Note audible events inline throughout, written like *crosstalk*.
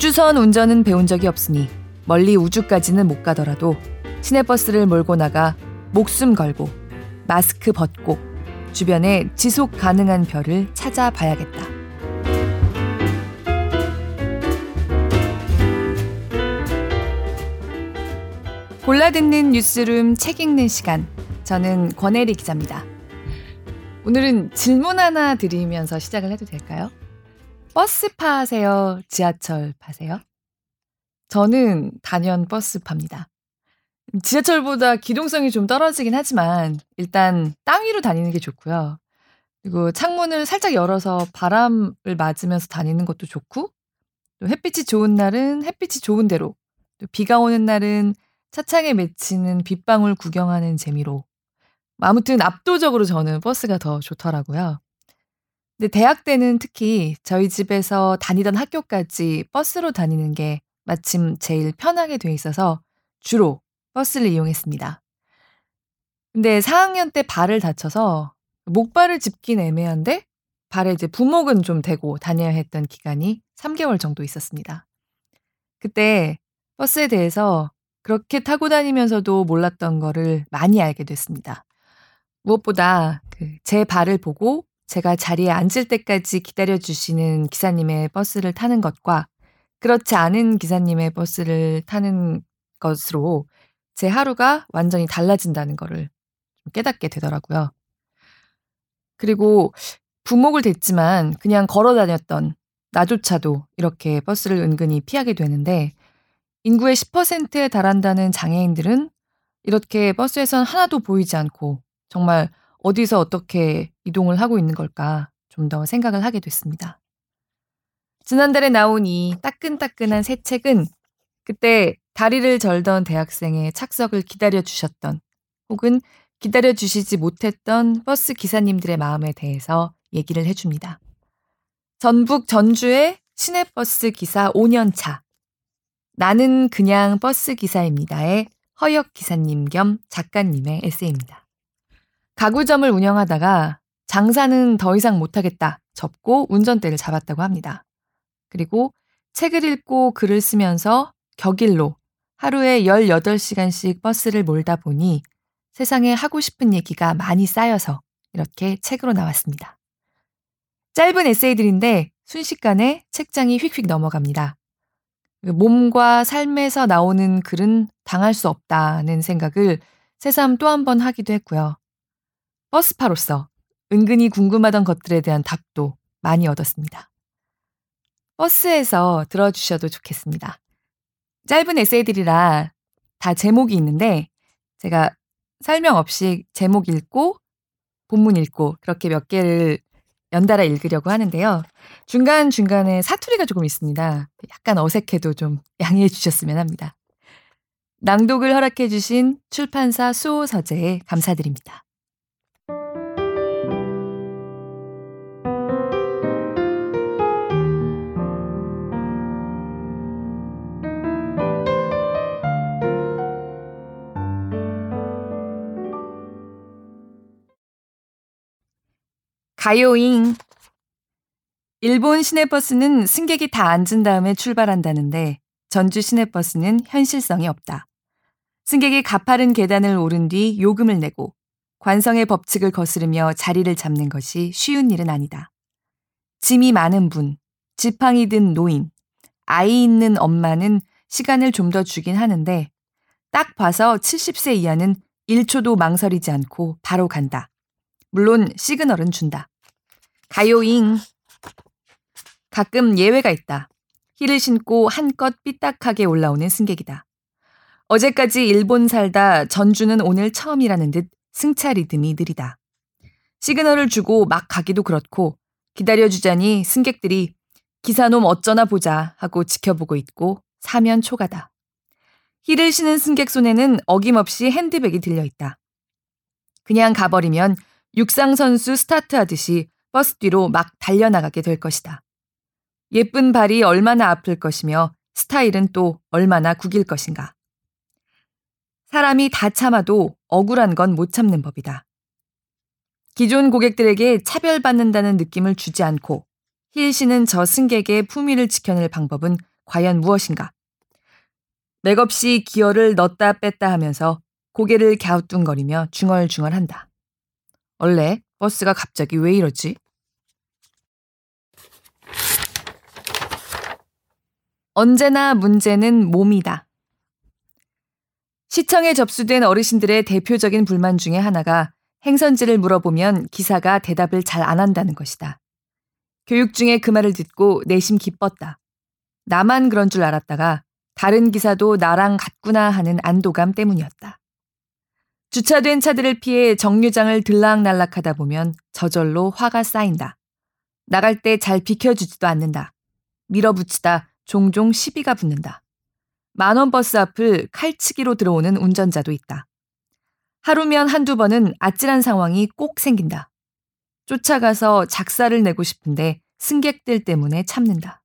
우주선 운전은 배운 적이 없으니 멀리 우주까지는 못 가더라도 시내버스를 몰고 나가 목숨 걸고 마스크 벗고 주변에 지속 가능한 별을 찾아봐야겠다. 골라 듣는 뉴스룸 책 읽는 시간. 저는 권혜리 기자입니다. 오늘은 질문 하나 드리면서 시작을 해도 될까요? 버스 파세요? 지하철 파세요? 저는 단연 버스 팝니다. 지하철보다 기동성이 좀 떨어지긴 하지만 일단 땅 위로 다니는 게 좋고요. 그리고 창문을 살짝 열어서 바람을 맞으면서 다니는 것도 좋고 또 햇빛이 좋은 날은 햇빛이 좋은 대로 또 비가 오는 날은 차창에 맺히는 빗방울 구경하는 재미로 아무튼 압도적으로 저는 버스가 더 좋더라고요. 근데 대학 때는 특히 저희 집에서 다니던 학교까지 버스로 다니는 게 마침 제일 편하게 돼 있어서 주로 버스를 이용했습니다. 근데 4학년 때 발을 다쳐서 목발을 짚긴 애매한데 발에 이제 부목은 좀 대고 다녀야 했던 기간이 3개월 정도 있었습니다. 그때 버스에 대해서 그렇게 타고 다니면서도 몰랐던 거를 많이 알게 됐습니다. 무엇보다 그 제 발을 보고 제가 자리에 앉을 때까지 기다려주시는 기사님의 버스를 타는 것과 그렇지 않은 기사님의 버스를 타는 것으로 제 하루가 완전히 달라진다는 거를 깨닫게 되더라고요. 그리고 부목을 댔지만 그냥 걸어 다녔던 나조차도 이렇게 버스를 은근히 피하게 되는데 인구의 10%에 달한다는 장애인들은 이렇게 버스에선 하나도 보이지 않고 정말 어디서 어떻게 이동을 하고 있는 걸까 좀 더 생각을 하게 됐습니다. 지난달에 나온 이 따끈따끈한 새 책은 그때 다리를 절던 대학생의 착석을 기다려 주셨던 혹은 기다려 주시지 못했던 버스 기사님들의 마음에 대해서 얘기를 해줍니다. 전북 전주의 시내버스 기사 5년 차. 나는 그냥 버스 기사입니다의 허역 기사님 겸 작가님의 에세이입니다. 가구점을 운영하다가 장사는 더 이상 못하겠다 접고 운전대를 잡았다고 합니다. 그리고 책을 읽고 글을 쓰면서 격일로 하루에 18시간씩 버스를 몰다 보니 세상에 하고 싶은 얘기가 많이 쌓여서 이렇게 책으로 나왔습니다. 짧은 에세이들인데 순식간에 책장이 휙휙 넘어갑니다. 몸과 삶에서 나오는 글은 당할 수 없다는 생각을 새삼 또 한 번 하기도 했고요. 버스파로서 은근히 궁금하던 것들에 대한 답도 많이 얻었습니다. 버스에서 들어주셔도 좋겠습니다. 짧은 에세이들이라 다 제목이 있는데 제가 설명 없이 제목 읽고 본문 읽고 그렇게 몇 개를 연달아 읽으려고 하는데요. 중간중간에 사투리가 조금 있습니다. 약간 어색해도 좀 양해해 주셨으면 합니다. 낭독을 허락해 주신 출판사 수호서재에 감사드립니다. 가요잉. 일본 시내버스는 승객이 다 앉은 다음에 출발한다는데 전주 시내버스는 현실성이 없다. 승객이 가파른 계단을 오른 뒤 요금을 내고 관성의 법칙을 거스르며 자리를 잡는 것이 쉬운 일은 아니다. 짐이 많은 분, 지팡이 든 노인, 아이 있는 엄마는 시간을 좀 더 주긴 하는데 딱 봐서 70세 이하는 1초도 망설이지 않고 바로 간다. 물론 시그널은 준다. 가요잉. 가끔 예외가 있다. 힐을 신고 한껏 삐딱하게 올라오는 승객이다. 어제까지 일본 살다 전주는 오늘 처음이라는 듯 승차 리듬이 느리다. 시그널을 주고 막 가기도 그렇고 기다려주자니 승객들이 기사놈 어쩌나 보자 하고 지켜보고 있고 사면 초가다. 힐을 신은 승객 손에는 어김없이 핸드백이 들려있다. 그냥 가버리면 육상선수 스타트하듯이 버스 뒤로 막 달려나가게 될 것이다. 예쁜 발이 얼마나 아플 것이며 스타일은 또 얼마나 구길 것인가. 사람이 다 참아도 억울한 건 못 참는 법이다. 기존 고객들에게 차별받는다는 느낌을 주지 않고 힐 신은 저 승객의 품위를 지켜낼 방법은 과연 무엇인가? 맥없이 기어를 넣었다 뺐다 하면서 고개를 갸우뚱거리며 중얼중얼한다. 원래 버스가 갑자기 왜 이러지? 언제나 문제는 몸이다. 시청에 접수된 어르신들의 대표적인 불만 중에 하나가 행선지를 물어보면 기사가 대답을 잘 안 한다는 것이다. 교육 중에 그 말을 듣고 내심 기뻤다. 나만 그런 줄 알았다가 다른 기사도 나랑 같구나 하는 안도감 때문이었다. 주차된 차들을 피해 정류장을 들락날락 하다 보면 저절로 화가 쌓인다. 나갈 때 잘 비켜주지도 않는다. 밀어붙이다 종종 시비가 붙는다. 만원 버스 앞을 칼치기로 들어오는 운전자도 있다. 하루면 한두 번은 아찔한 상황이 꼭 생긴다. 쫓아가서 작사를 내고 싶은데 승객들 때문에 참는다.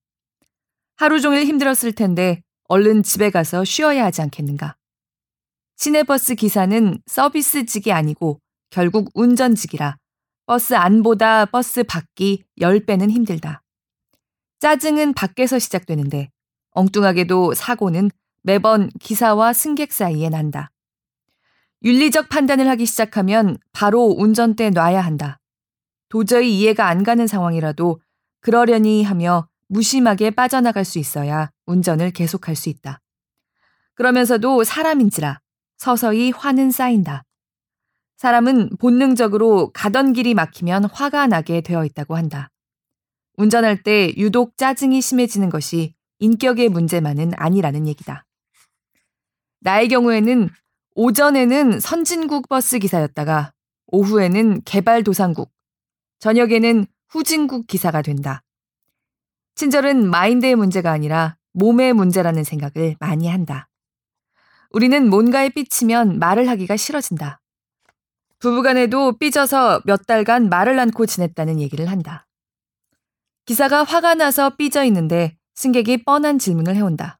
하루 종일 힘들었을 텐데 얼른 집에 가서 쉬어야 하지 않겠는가. 시내버스 기사는 서비스직이 아니고 결국 운전직이라 버스 안보다 버스 밖이 10배는 힘들다. 짜증은 밖에서 시작되는데 엉뚱하게도 사고는 매번 기사와 승객 사이에 난다. 윤리적 판단을 하기 시작하면 바로 운전대 놔야 한다. 도저히 이해가 안 가는 상황이라도 그러려니 하며 무심하게 빠져나갈 수 있어야 운전을 계속할 수 있다. 그러면서도 사람인지라 서서히 화는 쌓인다. 사람은 본능적으로 가던 길이 막히면 화가 나게 되어 있다고 한다. 운전할 때 유독 짜증이 심해지는 것이 인격의 문제만은 아니라는 얘기다. 나의 경우에는 오전에는 선진국 버스 기사였다가 오후에는 개발도상국, 저녁에는 후진국 기사가 된다. 친절은 마인드의 문제가 아니라 몸의 문제라는 생각을 많이 한다. 우리는 뭔가에 삐치면 말을 하기가 싫어진다. 부부간에도 삐져서 몇 달간 말을 않고 지냈다는 얘기를 한다. 기사가 화가 나서 삐져 있는데 승객이 뻔한 질문을 해온다.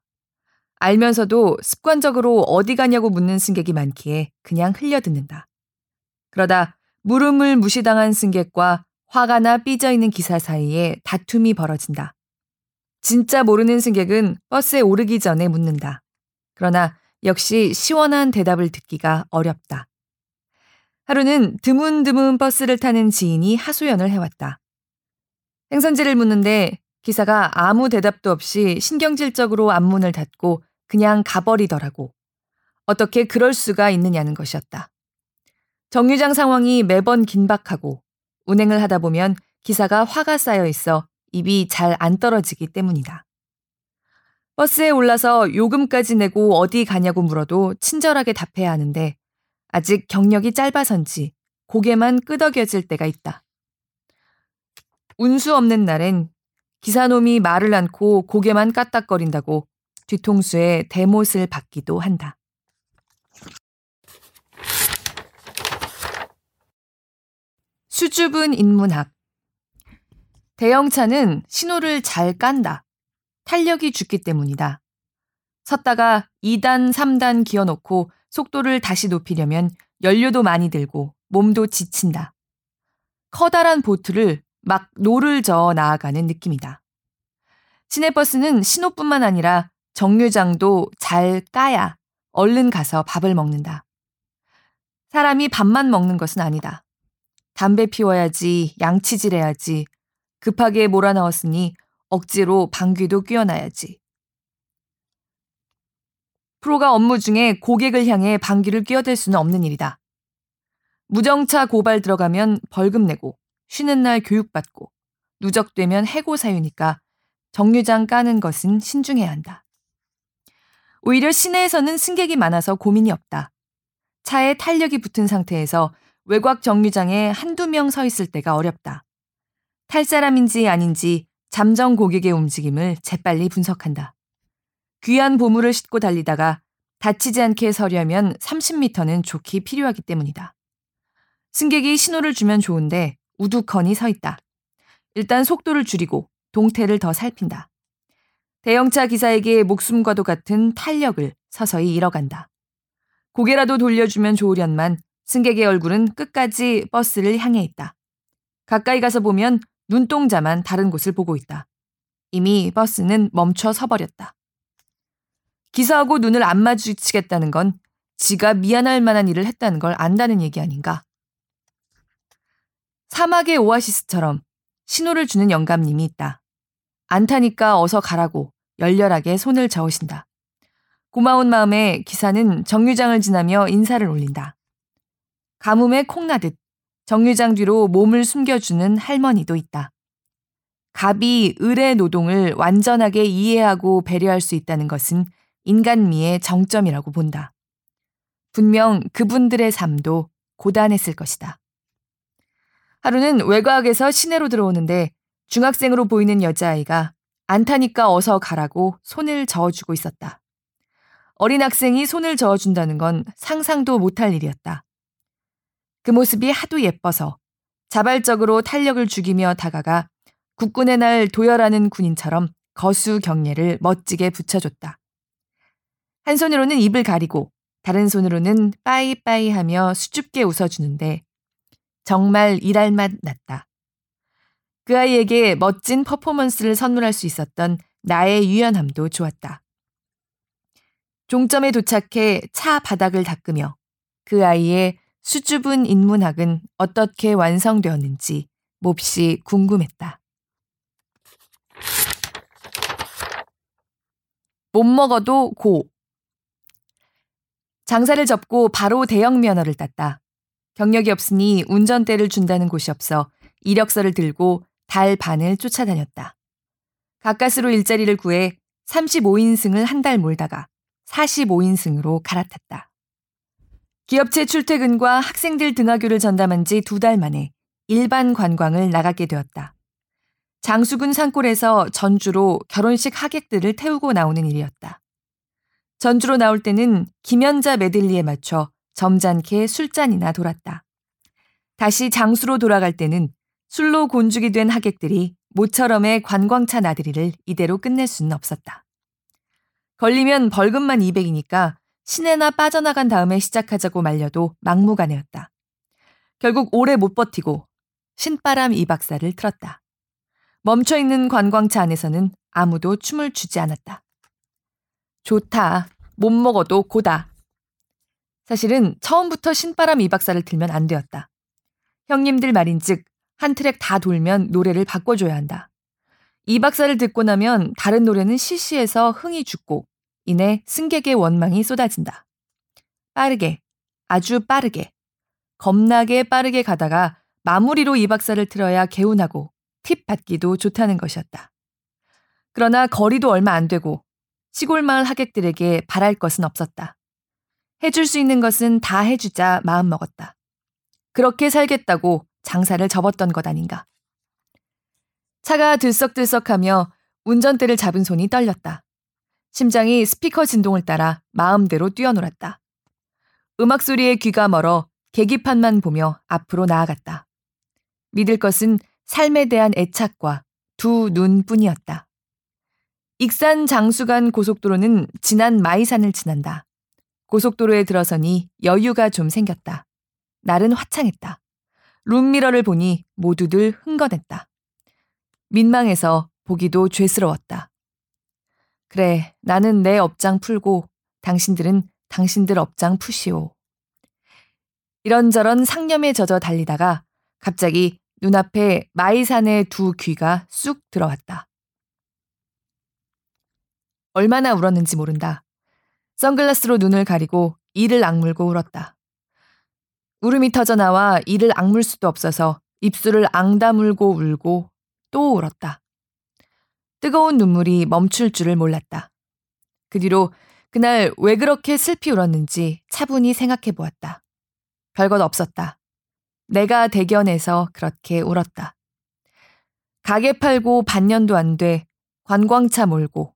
알면서도 습관적으로 어디 가냐고 묻는 승객이 많기에 그냥 흘려듣는다. 그러다 물음을 무시당한 승객과 화가 나 삐져 있는 기사 사이에 다툼이 벌어진다. 진짜 모르는 승객은 버스에 오르기 전에 묻는다. 그러나 역시 시원한 대답을 듣기가 어렵다. 하루는 드문드문 버스를 타는 지인이 하소연을 해왔다. 행선지를 묻는데 기사가 아무 대답도 없이 신경질적으로 앞문을 닫고 그냥 가버리더라고. 어떻게 그럴 수가 있느냐는 것이었다. 정류장 상황이 매번 긴박하고 운행을 하다 보면 기사가 화가 쌓여 있어 입이 잘 안 떨어지기 때문이다. 버스에 올라서 요금까지 내고 어디 가냐고 물어도 친절하게 답해야 하는데 아직 경력이 짧아서인지 고개만 끄덕여질 때가 있다. 운수 없는 날엔 기사놈이 말을 않고 고개만 까딱거린다고 뒤통수에 대못을 박기도 한다. 수줍은 인문학 대형차는 신호를 잘 깐다. 탄력이 죽기 때문이다. 섰다가 2단, 3단 기어놓고 속도를 다시 높이려면 연료도 많이 들고 몸도 지친다. 커다란 보트를 막 노를 저어 나아가는 느낌이다. 시내버스는 신호뿐만 아니라 정류장도 잘 까야 얼른 가서 밥을 먹는다. 사람이 밥만 먹는 것은 아니다. 담배 피워야지, 양치질해야지, 급하게 몰아넣었으니 억지로 방귀도 뀌어놔야지. 프로가 업무 중에 고객을 향해 방귀를 뀌어댈 수는 없는 일이다. 무정차 고발 들어가면 벌금 내고 쉬는 날 교육받고 누적되면 해고 사유니까 정류장 까는 것은 신중해야 한다. 오히려 시내에서는 승객이 많아서 고민이 없다. 차에 탄력이 붙은 상태에서 외곽 정류장에 한두 명 서 있을 때가 어렵다. 탈 사람인지 아닌지 잠정 고객의 움직임을 재빨리 분석한다. 귀한 보물을 싣고 달리다가 다치지 않게 서려면 30m는 좋기 필요하기 때문이다. 승객이 신호를 주면 좋은데 우두커니 서 있다. 일단 속도를 줄이고 동태를 더 살핀다. 대형차 기사에게 목숨과도 같은 탄력을 서서히 잃어간다. 고개라도 돌려주면 좋으련만 승객의 얼굴은 끝까지 버스를 향해 있다. 가까이 가서 보면 눈동자만 다른 곳을 보고 있다. 이미 버스는 멈춰 서버렸다. 기사하고 눈을 안 마주치겠다는 건 지가 미안할 만한 일을 했다는 걸 안다는 얘기 아닌가. 사막의 오아시스처럼 신호를 주는 영감님이 있다. 안 타니까 어서 가라고 열렬하게 손을 저으신다. 고마운 마음에 기사는 정류장을 지나며 인사를 올린다. 가뭄에 콩나듯 정류장 뒤로 몸을 숨겨주는 할머니도 있다. 갑이 을의 노동을 완전하게 이해하고 배려할 수 있다는 것은 인간미의 정점이라고 본다. 분명 그분들의 삶도 고단했을 것이다. 하루는 외곽에서 시내로 들어오는데 중학생으로 보이는 여자아이가 안 타니까 어서 가라고 손을 저어주고 있었다. 어린 학생이 손을 저어준다는 건 상상도 못할 일이었다. 그 모습이 하도 예뻐서 자발적으로 탄력을 죽이며 다가가 국군의 날 도열하는 군인처럼 거수 경례를 멋지게 붙여줬다. 한 손으로는 입을 가리고 다른 손으로는 빠이빠이 하며 수줍게 웃어주는데 정말 일할 맛 났다. 그 아이에게 멋진 퍼포먼스를 선물할 수 있었던 나의 유연함도 좋았다. 종점에 도착해 차 바닥을 닦으며 그 아이의 수줍은 인문학은 어떻게 완성되었는지 몹시 궁금했다. 못 먹어도 고. 장사를 접고 바로 대형 면허를 땄다. 경력이 없으니 운전대를 준다는 곳이 없어 이력서를 들고 달 반을 쫓아다녔다. 가까스로 일자리를 구해 35인승을 한 달 몰다가 45인승으로 갈아탔다. 기업체 출퇴근과 학생들 등하교를 전담한 지 두 달 만에 일반 관광을 나가게 되었다. 장수군 산골에서 전주로 결혼식 하객들을 태우고 나오는 일이었다. 전주로 나올 때는 김연자 메들리에 맞춰 점잖게 술잔이나 돌았다. 다시 장수로 돌아갈 때는 술로 곤죽이 된 하객들이 모처럼의 관광차 나들이를 이대로 끝낼 수는 없었다. 걸리면 벌금만 200이니까 시내나 빠져나간 다음에 시작하자고 말려도 막무가내였다. 결국 오래 못 버티고 신바람 이 박사를 틀었다. 멈춰있는 관광차 안에서는 아무도 춤을 추지 않았다. 좋다. 못 먹어도 고다. 사실은 처음부터 신바람 이 박사를 틀면 안 되었다. 형님들 말인즉 한 트랙 다 돌면 노래를 바꿔줘야 한다. 이 박사를 듣고 나면 다른 노래는 시시해서 흥이 죽고 이내 승객의 원망이 쏟아진다. 빠르게, 아주 빠르게, 겁나게 빠르게 가다가 마무리로 이 박사를 틀어야 개운하고 팁 받기도 좋다는 것이었다. 그러나 거리도 얼마 안 되고 시골 마을 하객들에게 바랄 것은 없었다. 해줄 수 있는 것은 다 해주자 마음먹었다. 그렇게 살겠다고 장사를 접었던 것 아닌가. 차가 들썩들썩하며 운전대를 잡은 손이 떨렸다. 심장이 스피커 진동을 따라 마음대로 뛰어놀았다. 음악 소리에 귀가 멀어 계기판만 보며 앞으로 나아갔다. 믿을 것은 삶에 대한 애착과 두 눈뿐이었다. 익산 장수간 고속도로는 지난 마이산을 지난다. 고속도로에 들어서니 여유가 좀 생겼다. 날은 화창했다. 룸미러를 보니 모두들 흥건했다. 민망해서 보기도 죄스러웠다. 그래, 나는 내 업장 풀고 당신들은 당신들 업장 푸시오. 이런저런 상념에 젖어 달리다가 갑자기 눈앞에 마이산의 두 귀가 쑥 들어왔다. 얼마나 울었는지 모른다. 선글라스로 눈을 가리고 이를 악물고 울었다. 울음이 터져 나와 이를 악물 수도 없어서 입술을 앙다물고 울고 또 울었다. 뜨거운 눈물이 멈출 줄을 몰랐다. 그 뒤로 그날 왜 그렇게 슬피 울었는지 차분히 생각해 보았다. 별것 없었다. 내가 대견해서 그렇게 울었다. 가게 팔고 반년도 안 돼 관광차 몰고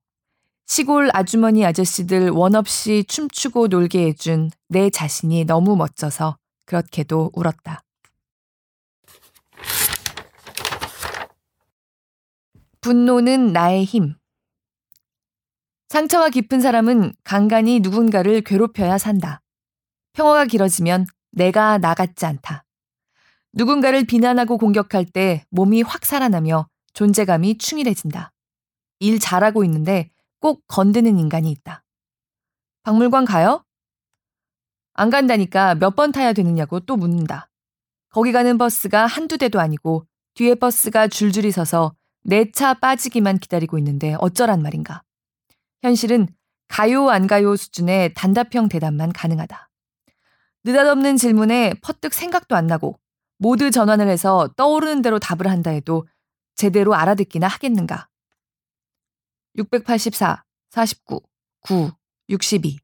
시골 아주머니 아저씨들 원 없이 춤추고 놀게 해준 내 자신이 너무 멋져서 그렇게도 울었다. 분노는 나의 힘. 상처가 깊은 사람은 간간히 누군가를 괴롭혀야 산다. 평화가 길어지면 내가 나 같지 않다. 누군가를 비난하고 공격할 때 몸이 확 살아나며 존재감이 충실해진다. 일 잘하고 있는데 꼭 건드는 인간이 있다. 박물관 가요? 안 간다니까 몇 번 타야 되느냐고 또 묻는다. 거기 가는 버스가 한두 대도 아니고 뒤에 버스가 줄줄이 서서 내 차 빠지기만 기다리고 있는데 어쩌란 말인가. 현실은 가요 안 가요 수준의 단답형 대답만 가능하다. 느닷없는 질문에 퍼뜩 생각도 안 나고 모두 전환을 해서 떠오르는 대로 답을 한다 해도 제대로 알아듣기나 하겠는가. 684, 49, 9, 62.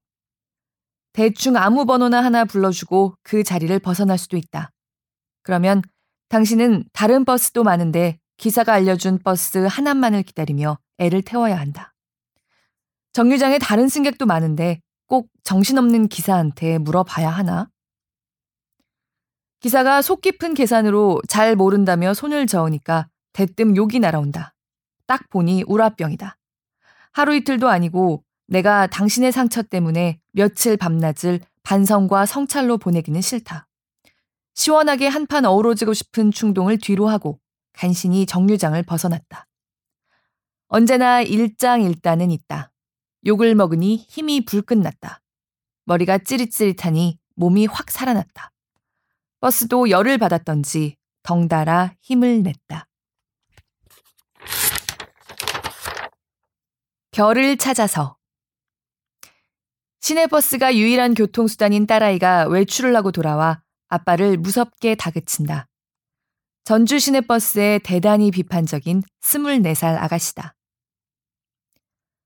대충 아무 번호나 하나 불러주고 그 자리를 벗어날 수도 있다. 그러면 당신은 다른 버스도 많은데 기사가 알려준 버스 하나만을 기다리며 애를 태워야 한다. 정류장에 다른 승객도 많은데 꼭 정신없는 기사한테 물어봐야 하나? 기사가 속 깊은 계산으로 잘 모른다며 손을 저으니까 대뜸 욕이 날아온다. 딱 보니 우라병이다. 하루 이틀도 아니고 내가 당신의 상처 때문에 며칠 밤낮을 반성과 성찰로 보내기는 싫다. 시원하게 한판 어우러지고 싶은 충동을 뒤로 하고 간신히 정류장을 벗어났다. 언제나 일장일단은 있다. 욕을 먹으니 힘이 불끝났다. 머리가 찌릿찌릿하니 몸이 확 살아났다. 버스도 열을 받았던지 덩달아 힘을 냈다. 별을 찾아서 시내버스가 유일한 교통수단인 딸아이가 외출을 하고 돌아와 아빠를 무섭게 다그친다. 전주 시내버스의 대단히 비판적인 24살 아가씨다.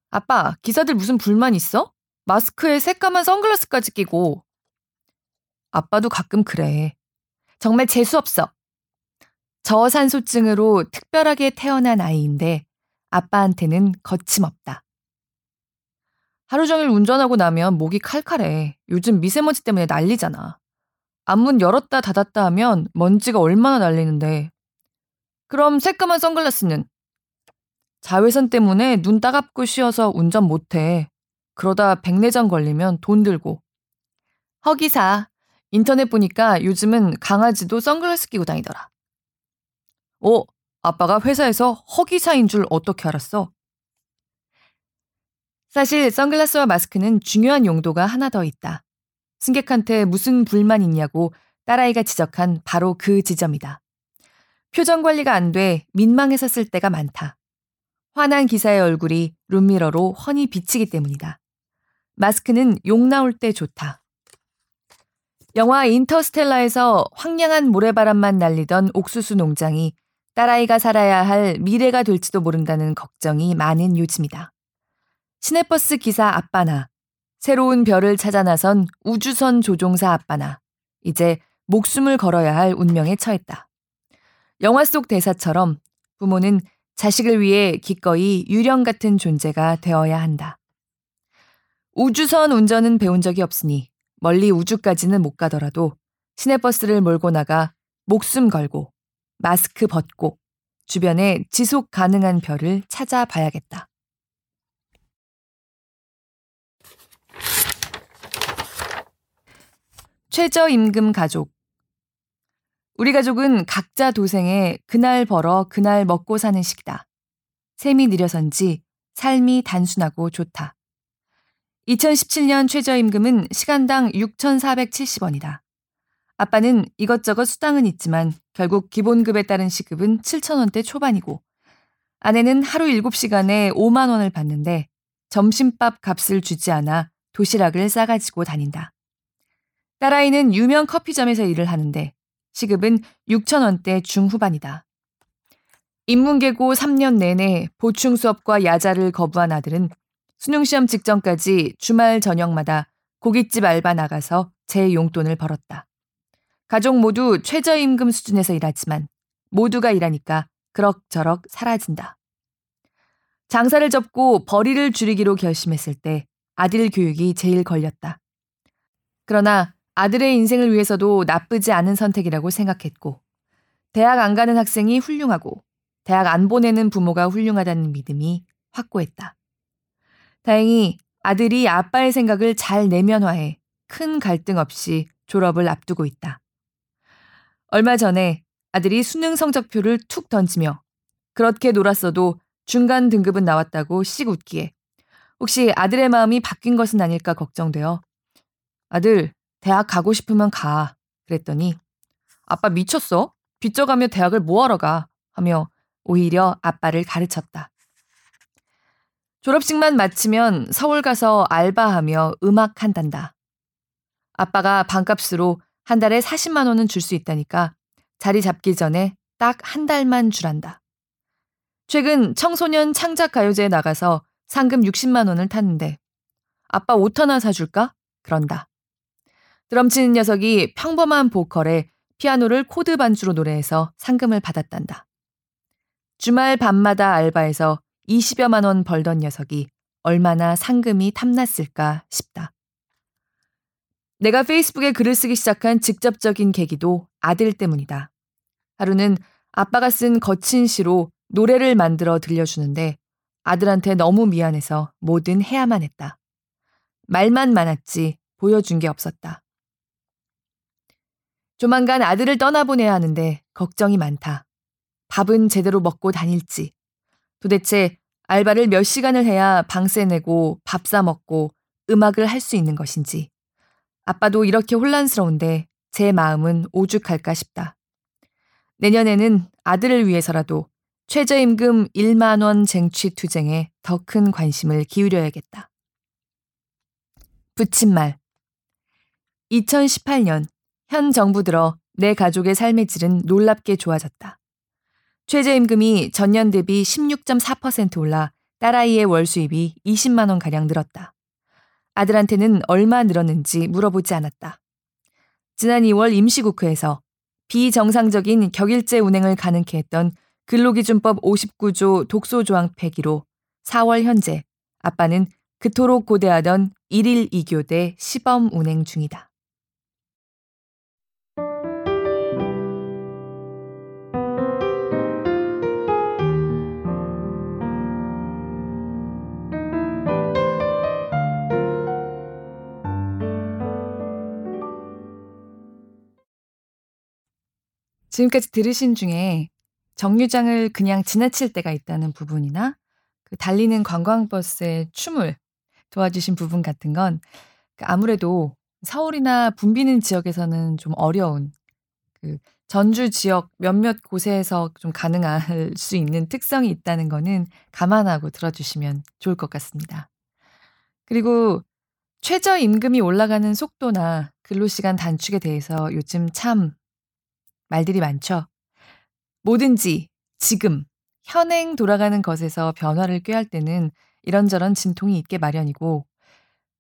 아빠, 기사들 무슨 불만 있어? 마스크에 새까만 선글라스까지 끼고. 아빠도 가끔 그래. 정말 재수없어. 저산소증으로 특별하게 태어난 아이인데 아빠한테는 거침없다. 하루 종일 운전하고 나면 목이 칼칼해. 요즘 미세먼지 때문에 난리잖아. 앞문 열었다 닫았다 하면 먼지가 얼마나 날리는데. 그럼 새까만 선글라스는? 자외선 때문에 눈 따갑고 쉬어서 운전 못해. 그러다 백내장 걸리면 돈 들고. 허기사. 인터넷 보니까 요즘은 강아지도 선글라스 끼고 다니더라. 어, 아빠가 회사에서 허기사인 줄 어떻게 알았어? 사실 선글라스와 마스크는 중요한 용도가 하나 더 있다. 승객한테 무슨 불만 있냐고 딸아이가 지적한 바로 그 지점이다. 표정 관리가 안돼쓸 때가 많다. 화난 기사의 얼굴이 룸미러로 훤히 비치기 때문이다. 마스크는 욕 나올 때 좋다. 영화 인터스텔라에서 황량한 모래바람만 날리던 옥수수 농장이 딸아이가 살아야 할 미래가 될지도 모른다는 걱정이 많은 요즘이다. 시내버스 기사 아빠나, 새로운 별을 찾아 나선 우주선 조종사 아빠나, 이제 목숨을 걸어야 할 운명에 처했다. 영화 속 대사처럼 부모는 자식을 위해 기꺼이 유령 같은 존재가 되어야 한다. 우주선 운전은 배운 적이 없으니 멀리 우주까지는 못 가더라도 시내버스를 몰고 나가 목숨 걸고 마스크 벗고 주변에 지속 가능한 별을 찾아봐야겠다. 최저임금 가족. 우리 가족은 각자 도생에 그날 벌어 그날 먹고 사는 식이다. 셈이 느려선지 삶이 단순하고 좋다. 2017년 최저임금은 시간당 6,470원이다. 아빠는 이것저것 수당은 있지만 결국 기본급에 따른 시급은 7,000원대 초반이고 아내는 하루 7시간에 5만 원을 받는데 점심밥 값을 주지 않아 도시락을 싸가지고 다닌다. 딸아이는 유명 커피점에서 일을 하는데 시급은 6,000원대 중후반이다. 인문계고 3년 내내 보충 수업과 야자를 거부한 아들은 수능시험 직전까지 주말 저녁마다 고깃집 알바 나가서 제 용돈을 벌었다. 가족 모두 최저임금 수준에서 일하지만 모두가 일하니까 그럭저럭 사라진다. 장사를 접고 벌이를 줄이기로 결심했을 때 아들 교육이 제일 걸렸다. 그러나 아들의 인생을 위해서도 나쁘지 않은 선택이라고 생각했고, 대학 안 가는 학생이 훌륭하고, 대학 안 보내는 부모가 훌륭하다는 믿음이 확고했다. 다행히 아들이 아빠의 생각을 잘 내면화해 큰 갈등 없이 졸업을 앞두고 있다. 얼마 전에 아들이 수능 성적표를 툭 던지며 그렇게 놀았어도 중간 등급은 나왔다고 씩 웃기에 혹시 아들의 마음이 바뀐 것은 아닐까 걱정되어 아들, 대학 가고 싶으면 가. 그랬더니 아빠 미쳤어? 빚져가며 대학을 뭐하러 가? 하며 오히려 아빠를 가르쳤다. 졸업식만 마치면 서울 가서 알바하며 음악 한단다. 아빠가 반값으로 한 달에 40만 원은 줄 수 있다니까 자리 잡기 전에 딱 한 달만 주란다. 최근 청소년 창작 가요제에 나가서 상금 60만 원을 탔는데 아빠 옷 하나 사줄까? 그런다. 드럼 치는 녀석이 평범한 보컬에 피아노를 코드 반주로 노래해서 상금을 받았단다. 주말 밤마다 알바해서 20여만 원 벌던 녀석이 얼마나 상금이 탐났을까 싶다. 내가 페이스북에 글을 쓰기 시작한 직접적인 계기도 아들 때문이다. 하루는 아빠가 쓴 거친 시로 노래를 만들어 들려주는데 아들한테 너무 미안해서 뭐든 해야만 했다. 말만 많았지 보여준 게 없었다. 조만간 아들을 떠나보내야 하는데 걱정이 많다. 밥은 제대로 먹고 다닐지. 도대체 알바를 몇 시간을 해야 방세 내고 밥 사 먹고 음악을 할 수 있는 것인지. 아빠도 이렇게 혼란스러운데 제 마음은 오죽할까 싶다. 내년에는 아들을 위해서라도 최저임금 1만원 쟁취 투쟁에 더 큰 관심을 기울여야겠다. 붙임말 2018년 현 정부 들어 내 가족의 삶의 질은 놀랍게 좋아졌다. 최저임금이 전년 대비 16.4% 올라 딸아이의 월 수입이 20만원 가량 늘었다. 아들한테는 얼마 늘었는지 물어보지 않았다. 지난 2월 임시국회에서 비정상적인 격일제 운행을 가능케 했던 근로기준법 59조 독소조항 폐기로 4월 현재 아빠는 그토록 고대하던 1일 2교대 시범 운행 중이다. 지금까지 들으신 중에 정류장을 그냥 지나칠 때가 있다는 부분이나 그 달리는 관광버스의 춤을 도와주신 부분 같은 건그 아무래도 서울이나 붐비는 지역에서는 좀 어려운 그 전주 지역 몇몇 곳에서 좀 가능할 *laughs* 수 있는 특성이 있다는 거는 감안하고 들어주시면 좋을 것 같습니다. 그리고 최저임금이 올라가는 속도나 근로시간 단축에 대해서 요즘 참 말들이 많죠. 뭐든지 지금 현행 돌아가는 것에서 변화를 꾀할 때는 이런저런 진통이 있게 마련이고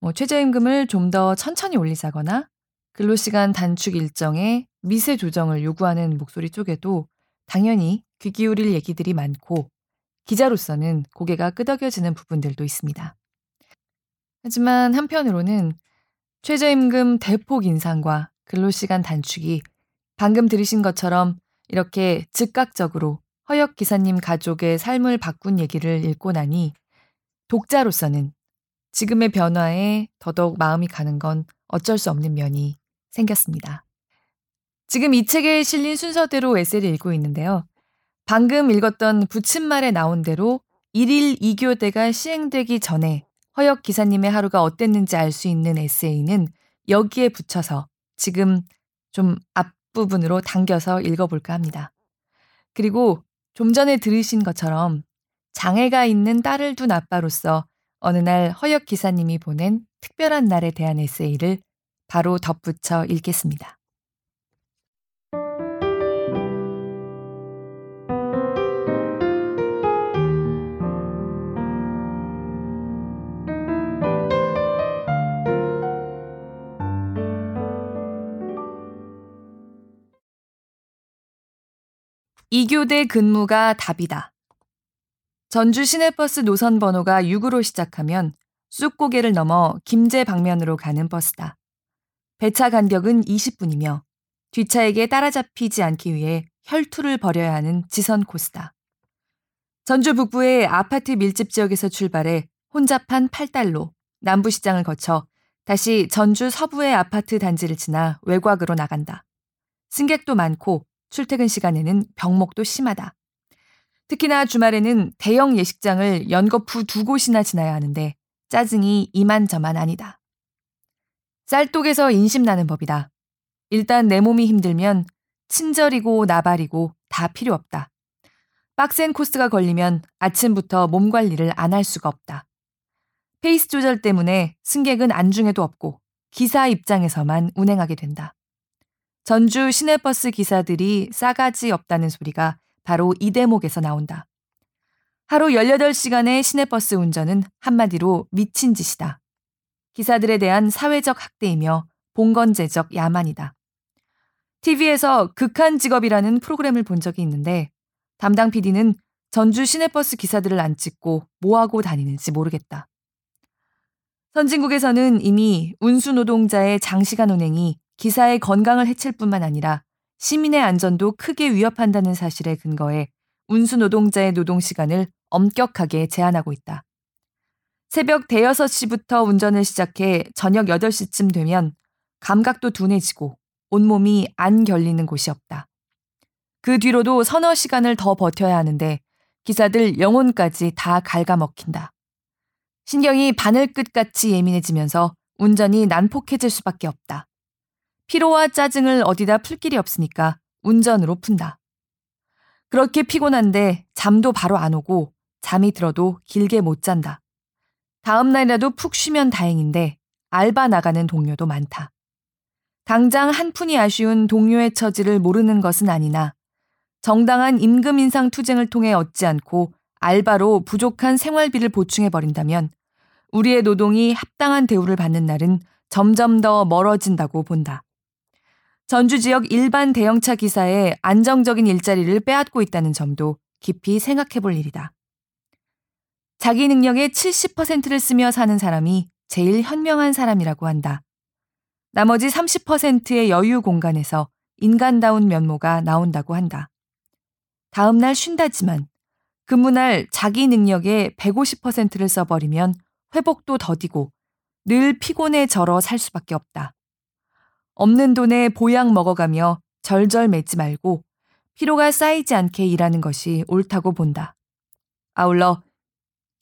뭐 최저임금을 좀 더 천천히 올리자거나 근로시간 단축 일정에 미세 조정을 요구하는 목소리 쪽에도 당연히 귀 기울일 얘기들이 많고 기자로서는 고개가 끄덕여지는 부분들도 있습니다. 하지만 한편으로는 최저임금 대폭 인상과 근로시간 단축이 방금 들으신 것처럼 이렇게 즉각적으로 허역 기사님 가족의 삶을 바꾼 얘기를 읽고 나니 독자로서는 지금의 변화에 더더욱 마음이 가는 건 어쩔 수 없는 면이 생겼습니다. 지금 이 책에 실린 순서대로 에세이를 읽고 있는데요. 방금 읽었던 붙임말에 나온 대로 1일 2교대가 시행되기 전에 허역 기사님의 하루가 어땠는지 알 수 있는 에세이는 여기에 붙여서 지금 좀 앞, 부분으로 당겨서 읽어볼까 합니다. 그리고 좀 전에 들으신 것처럼 장애가 있는 딸을 둔 아빠로서 어느 날 허역 기사님이 보낸 특별한 날에 대한 에세이를 바로 덧붙여 읽겠습니다. 이교대 근무가 답이다. 전주 시내버스 노선 번호가 6으로 시작하면 쑥고개를 넘어 김제 방면으로 가는 버스다. 배차 간격은 20분이며 뒷차에게 따라잡히지 않기 위해 혈투를 벌여야 하는 지선 코스다. 전주 북부의 아파트 밀집 지역에서 출발해 혼잡한 팔달로 남부시장을 거쳐 다시 전주 서부의 아파트 단지를 지나 외곽으로 나간다. 승객도 많고 출퇴근 시간에는 병목도 심하다. 특히나 주말에는 대형 예식장을 연거푸 두 곳이나 지나야 하는데 짜증이 이만저만 아니다. 쌀독에서 인심나는 법이다. 일단 내 몸이 힘들면 친절이고 나발이고 다 필요 없다. 빡센 코스가 걸리면 아침부터 몸 관리를 안 할 수가 없다. 페이스 조절 때문에 승객은 안중에도 없고 기사 입장에서만 운행하게 된다. 전주 시내버스 기사들이 싸가지 없다는 소리가 바로 이 대목에서 나온다. 하루 18시간의 시내버스 운전은 한마디로 미친 짓이다. 기사들에 대한 사회적 학대이며 봉건제적 야만이다. TV에서 극한 직업이라는 프로그램을 본 적이 있는데 담당 PD는 전주 시내버스 기사들을 안 찍고 뭐하고 다니는지 모르겠다. 선진국에서는 이미 운수 노동자의 장시간 운행이 기사의 건강을 해칠 뿐만 아니라 시민의 안전도 크게 위협한다는 사실에 근거해 운수 노동자의 노동 시간을 엄격하게 제한하고 있다. 새벽 대여섯 시부터 운전을 시작해 저녁 8시쯤 되면 감각도 둔해지고 온몸이 안 결리는 곳이 없다. 그 뒤로도 서너 시간을 더 버텨야 하는데 기사들 영혼까지 다 갉아먹힌다. 신경이 바늘 끝같이 예민해지면서 운전이 난폭해질 수밖에 없다. 피로와 짜증을 어디다 풀 길이 없으니까 운전으로 푼다. 그렇게 피곤한데 잠도 바로 안 오고 잠이 들어도 길게 못 잔다. 다음 날이라도 푹 쉬면 다행인데 알바 나가는 동료도 많다. 당장 한 푼이 아쉬운 동료의 처지를 모르는 것은 아니나 정당한 임금 인상 투쟁을 통해 얻지 않고 알바로 부족한 생활비를 보충해 버린다면 우리의 노동이 합당한 대우를 받는 날은 점점 더 멀어진다고 본다. 전주 지역 일반 대형차 기사의 안정적인 일자리를 빼앗고 있다는 점도 깊이 생각해 볼 일이다. 자기 능력의 70%를 쓰며 사는 사람이 제일 현명한 사람이라고 한다. 나머지 30%의 여유 공간에서 인간다운 면모가 나온다고 한다. 다음날 쉰다지만 근무날 자기 능력의 150%를 써버리면 회복도 더디고 늘 피곤에 절어 살 수밖에 없다. 없는 돈에 보약 먹어가며 절절 맺지 말고 피로가 쌓이지 않게 일하는 것이 옳다고 본다. 아울러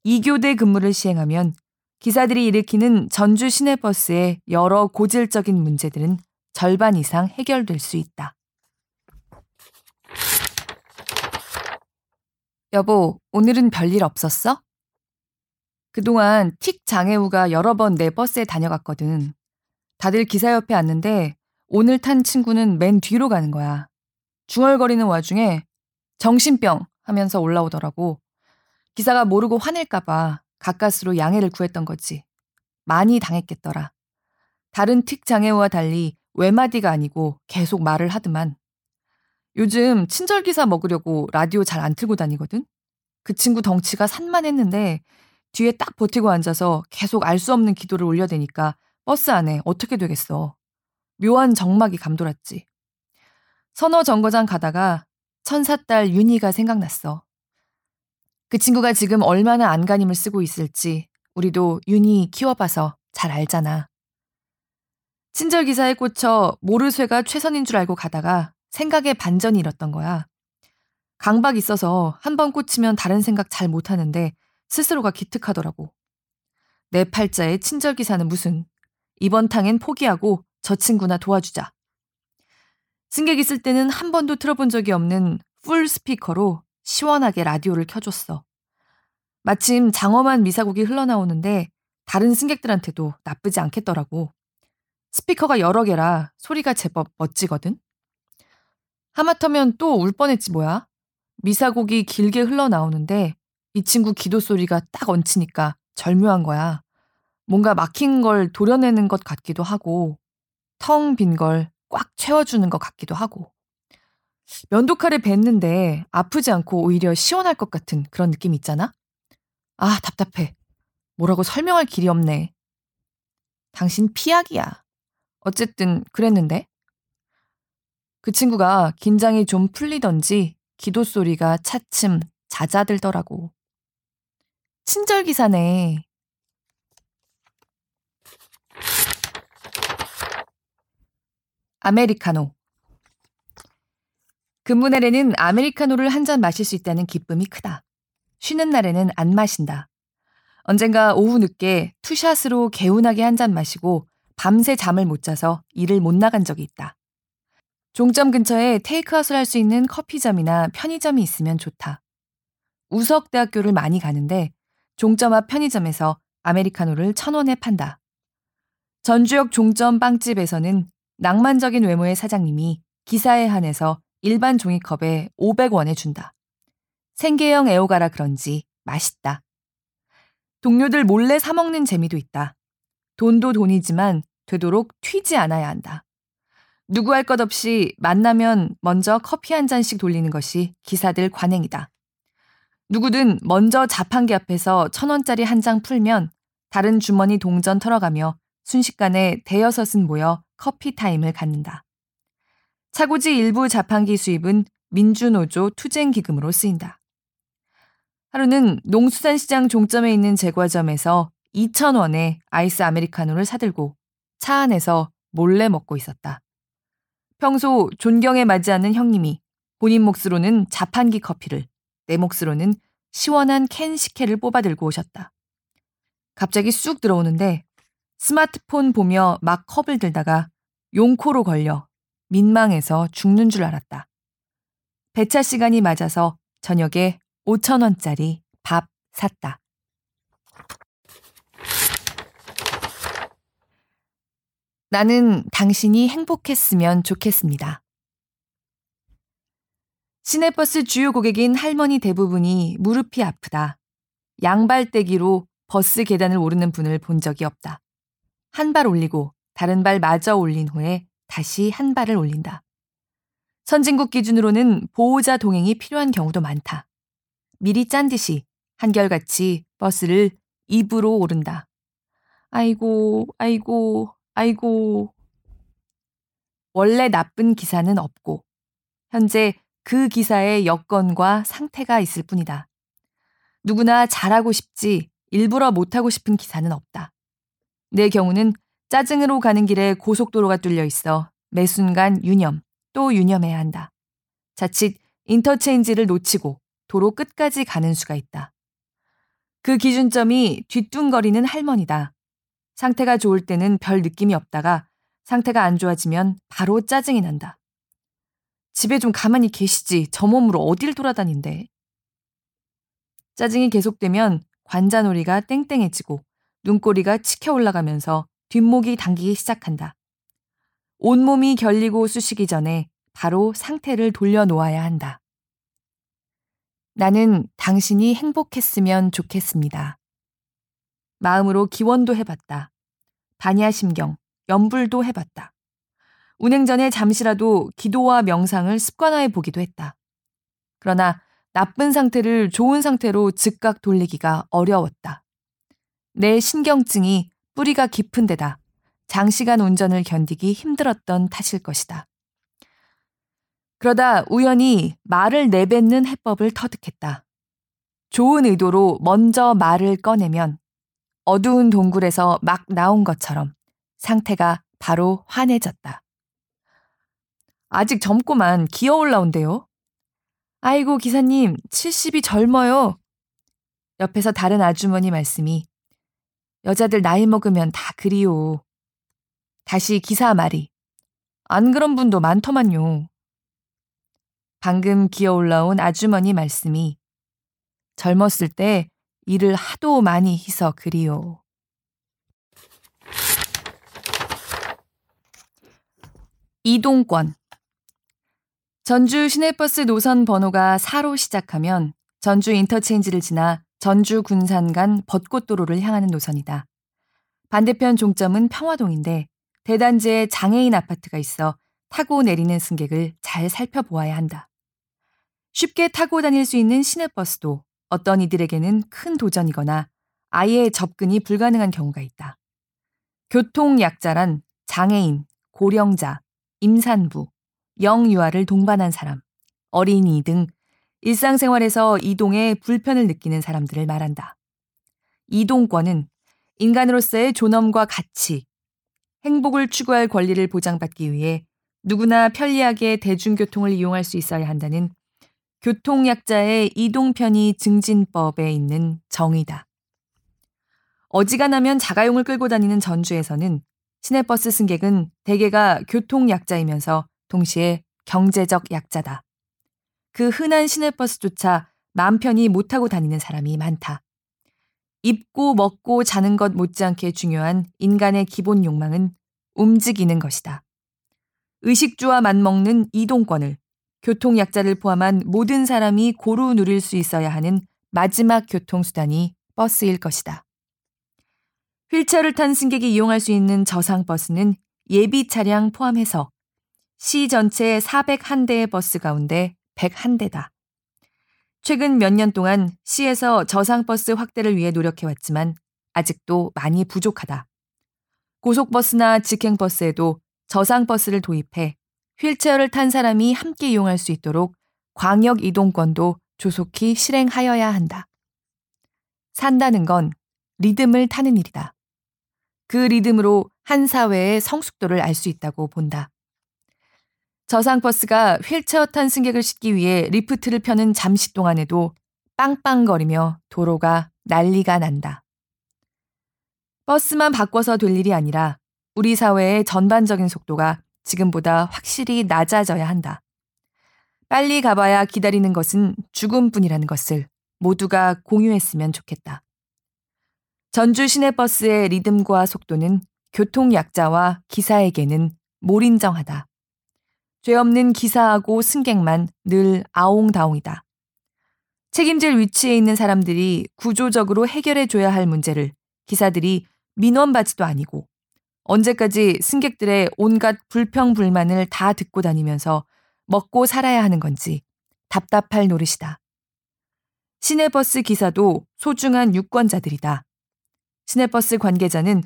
2교대 근무를 시행하면 기사들이 일으키는 전주 시내버스의 여러 고질적인 문제들은 절반 이상 해결될 수 있다. 여보, 오늘은 별일 없었어? 그동안 틱 장애우가 여러 번 내 버스에 다녀갔거든. 다들 기사 옆에 앉는데 오늘 탄 친구는 맨 뒤로 가는 거야. 중얼거리는 와중에 정신병 하면서 올라오더라고. 기사가 모르고 화낼까봐 가까스로 양해를 구했던 거지. 많이 당했겠더라. 다른 틱 장애우와 달리 외마디가 아니고 계속 말을 하더만. 요즘 친절 기사 먹으려고 라디오 잘 안 틀고 다니거든? 그 친구 덩치가 산만했는데 뒤에 딱 버티고 앉아서 계속 알 수 없는 기도를 올려대니까 버스 안에 어떻게 되겠어. 묘한 정막이 감돌았지. 선어 정거장 가다가 천사딸 윤희가 생각났어. 그 친구가 지금 얼마나 안간힘을 쓰고 있을지 우리도 윤희 키워봐서 잘 알잖아. 친절 기사에 꽂혀 모르쇠가 최선인 줄 알고 가다가 생각에 반전이 일었던 거야. 강박 있어서 한 번 꽂히면 다른 생각 잘 못하는데 스스로가 기특하더라고. 내 팔자의 친절 기사는 무슨 이번 탕엔 포기하고 저 친구나 도와주자. 승객 있을 때는 한 번도 틀어본 적이 없는 풀 스피커로 시원하게 라디오를 켜줬어. 마침 장엄한 미사곡이 흘러나오는데 다른 승객들한테도 나쁘지 않겠더라고. 스피커가 여러 개라 소리가 제법 멋지거든. 하마터면 또 울 뻔했지 뭐야. 미사곡이 길게 흘러나오는데 이 친구 기도 소리가 딱 얹히니까 절묘한 거야. 뭔가 막힌 걸 도려내는 것 같기도 하고 텅 빈 걸 꽉 채워주는 것 같기도 하고 면도칼에 뱉는데 아프지 않고 오히려 시원할 것 같은 그런 느낌 있잖아? 아, 답답해. 뭐라고 설명할 길이 없네. 당신 피약이야. 어쨌든 그랬는데. 그 친구가 긴장이 좀 풀리던지 기도 소리가 차츰 잦아들더라고. 친절기사네. 아메리카노. 근무 날에는 아메리카노를 한 잔 마실 수 있다는 기쁨이 크다. 쉬는 날에는 안 마신다. 언젠가 오후 늦게 two shot으로 개운하게 한 잔 마시고 밤새 잠을 못 자서 일을 못 나간 적이 있다. 종점 근처에 테이크아웃을 할 수 있는 커피점이나 편의점이 있으면 좋다. 우석대학교를 많이 가는데 종점 앞 편의점에서 아메리카노를 천 원에 판다. 전주역 종점 빵집에서는 낭만적인 외모의 사장님이 기사에 한해서 일반 종이컵에 500원에 준다. 생계형 애호가라 그런지 맛있다. 동료들 몰래 사먹는 재미도 있다. 돈도 돈이지만 되도록 튀지 않아야 한다. 누구 할 것 없이 만나면 먼저 커피 한 잔씩 돌리는 것이 기사들 관행이다. 누구든 먼저 자판기 앞에서 천 원짜리 한 장 풀면 다른 주머니 동전 털어가며 순식간에 대여섯은 모여 커피 타임을 갖는다. 차고지 일부 자판기 수입은 민주노조 투쟁 기금으로 쓰인다. 하루는 농수산시장 종점에 있는 제과점에서 2,000원에 아이스 아메리카노를 사들고 차 안에서 몰래 먹고 있었다. 평소 존경해 마지않는 형님이 본인 몫으로는 자판기 커피를, 내 몫으로는 시원한 캔 식혜를 뽑아들고 오셨다. 갑자기 쑥 들어오는데 스마트폰 보며 막 컵을 들다가 용코로 걸려 민망해서 죽는 줄 알았다. 배차 시간이 맞아서 저녁에 5천원짜리 밥 샀다. 나는 당신이 행복했으면 좋겠습니다. 시내버스 주요 고객인 할머니 대부분이 무릎이 아프다. 양발대기로 버스 계단을 오르는 분을 본 적이 없다. 한 발 올리고 다른 발 마저 올린 후에 다시 한 발을 올린다. 선진국 기준으로는 보호자 동행이 필요한 경우도 많다. 미리 짠 듯이 한결같이 버스를 입으로 오른다. 아이고, 아이고, 아이고. 원래 나쁜 기사는 없고, 현재 그 기사의 여건과 상태가 있을 뿐이다. 누구나 잘하고 싶지 일부러 못하고 싶은 기사는 없다. 내 경우는 짜증으로 가는 길에 고속도로가 뚫려 있어 매 순간 유념, 또 유념해야 한다. 자칫 인터체인지를 놓치고 도로 끝까지 가는 수가 있다. 그 기준점이 뒤뚱거리는 할머니다. 상태가 좋을 때는 별 느낌이 없다가 상태가 안 좋아지면 바로 짜증이 난다. 집에 좀 가만히 계시지 저 몸으로 어딜 돌아다닌대. 짜증이 계속되면 관자놀이가 땡땡해지고 눈꼬리가 치켜 올라가면서 뒷목이 당기기 시작한다. 온몸이 결리고 쑤시기 전에 바로 상태를 돌려놓아야 한다. 나는 당신이 행복했으면 좋겠습니다. 마음으로 기원도 해봤다. 반야심경, 연불도 해봤다. 운행 전에 잠시라도 기도와 명상을 습관화해 보기도 했다. 그러나 나쁜 상태를 좋은 상태로 즉각 돌리기가 어려웠다. 내 신경증이 뿌리가 깊은 데다 장시간 운전을 견디기 힘들었던 탓일 것이다. 그러다 우연히 말을 내뱉는 해법을 터득했다. 좋은 의도로 먼저 말을 꺼내면 어두운 동굴에서 막 나온 것처럼 상태가 바로 환해졌다. 아직 젊고만 기어 올라온대요. 아이고, 기사님, 70이 젊어요. 옆에서 다른 아주머니 말씀이 여자들 나이 먹으면 다 그리요. 다시 기사 말이 안 그런 분도 많더만요. 방금 기어 올라온 아주머니 말씀이 젊었을 때 일을 하도 많이 해서 그리요. 이동권 전주 시내버스 노선 번호가 4로 시작하면 전주 인터체인지를 지나 전주 군산 간 벚꽃도로를 향하는 노선이다. 반대편 종점은 평화동인데 대단지에 장애인 아파트가 있어 타고 내리는 승객을 잘 살펴보아야 한다. 쉽게 타고 다닐 수 있는 시내버스도 어떤 이들에게는 큰 도전이거나 아예 접근이 불가능한 경우가 있다. 교통약자란 장애인, 고령자, 임산부, 영유아를 동반한 사람, 어린이 등 일상생활에서 이동에 불편을 느끼는 사람들을 말한다. 이동권은 인간으로서의 존엄과 가치, 행복을 추구할 권리를 보장받기 위해 누구나 편리하게 대중교통을 이용할 수 있어야 한다는 교통약자의 이동편의 증진법에 있는 정의다. 어지간하면 자가용을 끌고 다니는 전주에서는 시내버스 승객은 대개가 교통약자이면서 동시에 경제적 약자다. 그 흔한 시내버스조차 마음 편히 못 타고 다니는 사람이 많다. 입고 먹고 자는 것 못지않게 중요한 인간의 기본 욕망은 움직이는 것이다. 의식주와 맞먹는 이동권을 교통약자를 포함한 모든 사람이 고루 누릴 수 있어야 하는 마지막 교통수단이 버스일 것이다. 휠체어를 탄 승객이 이용할 수 있는 저상버스는 예비 차량 포함해서 시 전체 401대의 버스 가운데 101대다. 최근 몇 년 동안 시에서 저상버스 확대를 위해 노력해왔지만 아직도 많이 부족하다. 고속버스나 직행버스에도 저상버스를 도입해 휠체어를 탄 사람이 함께 이용할 수 있도록 광역 이동권도 조속히 실행하여야 한다. 산다는 건 리듬을 타는 일이다. 그 리듬으로 한 사회의 성숙도를 알 수 있다고 본다. 저상버스가 휠체어 탄 승객을 싣기 위해 리프트를 펴는 잠시 동안에도 빵빵거리며 도로가 난리가 난다. 버스만 바꿔서 될 일이 아니라 우리 사회의 전반적인 속도가 지금보다 확실히 낮아져야 한다. 빨리 가봐야 기다리는 것은 죽음뿐이라는 것을 모두가 공유했으면 좋겠다. 전주 시내버스의 리듬과 속도는 교통약자와 기사에게는 몰인정하다. 죄 없는 기사하고 승객만 늘 아옹다옹이다. 책임질 위치에 있는 사람들이 구조적으로 해결해 줘야 할 문제를 기사들이 민원받지도 아니고 언제까지 승객들의 온갖 불평불만을 다 듣고 다니면서 먹고 살아야 하는 건지 답답할 노릇이다. 시내버스 기사도 소중한 유권자들이다. 시내버스 관계자는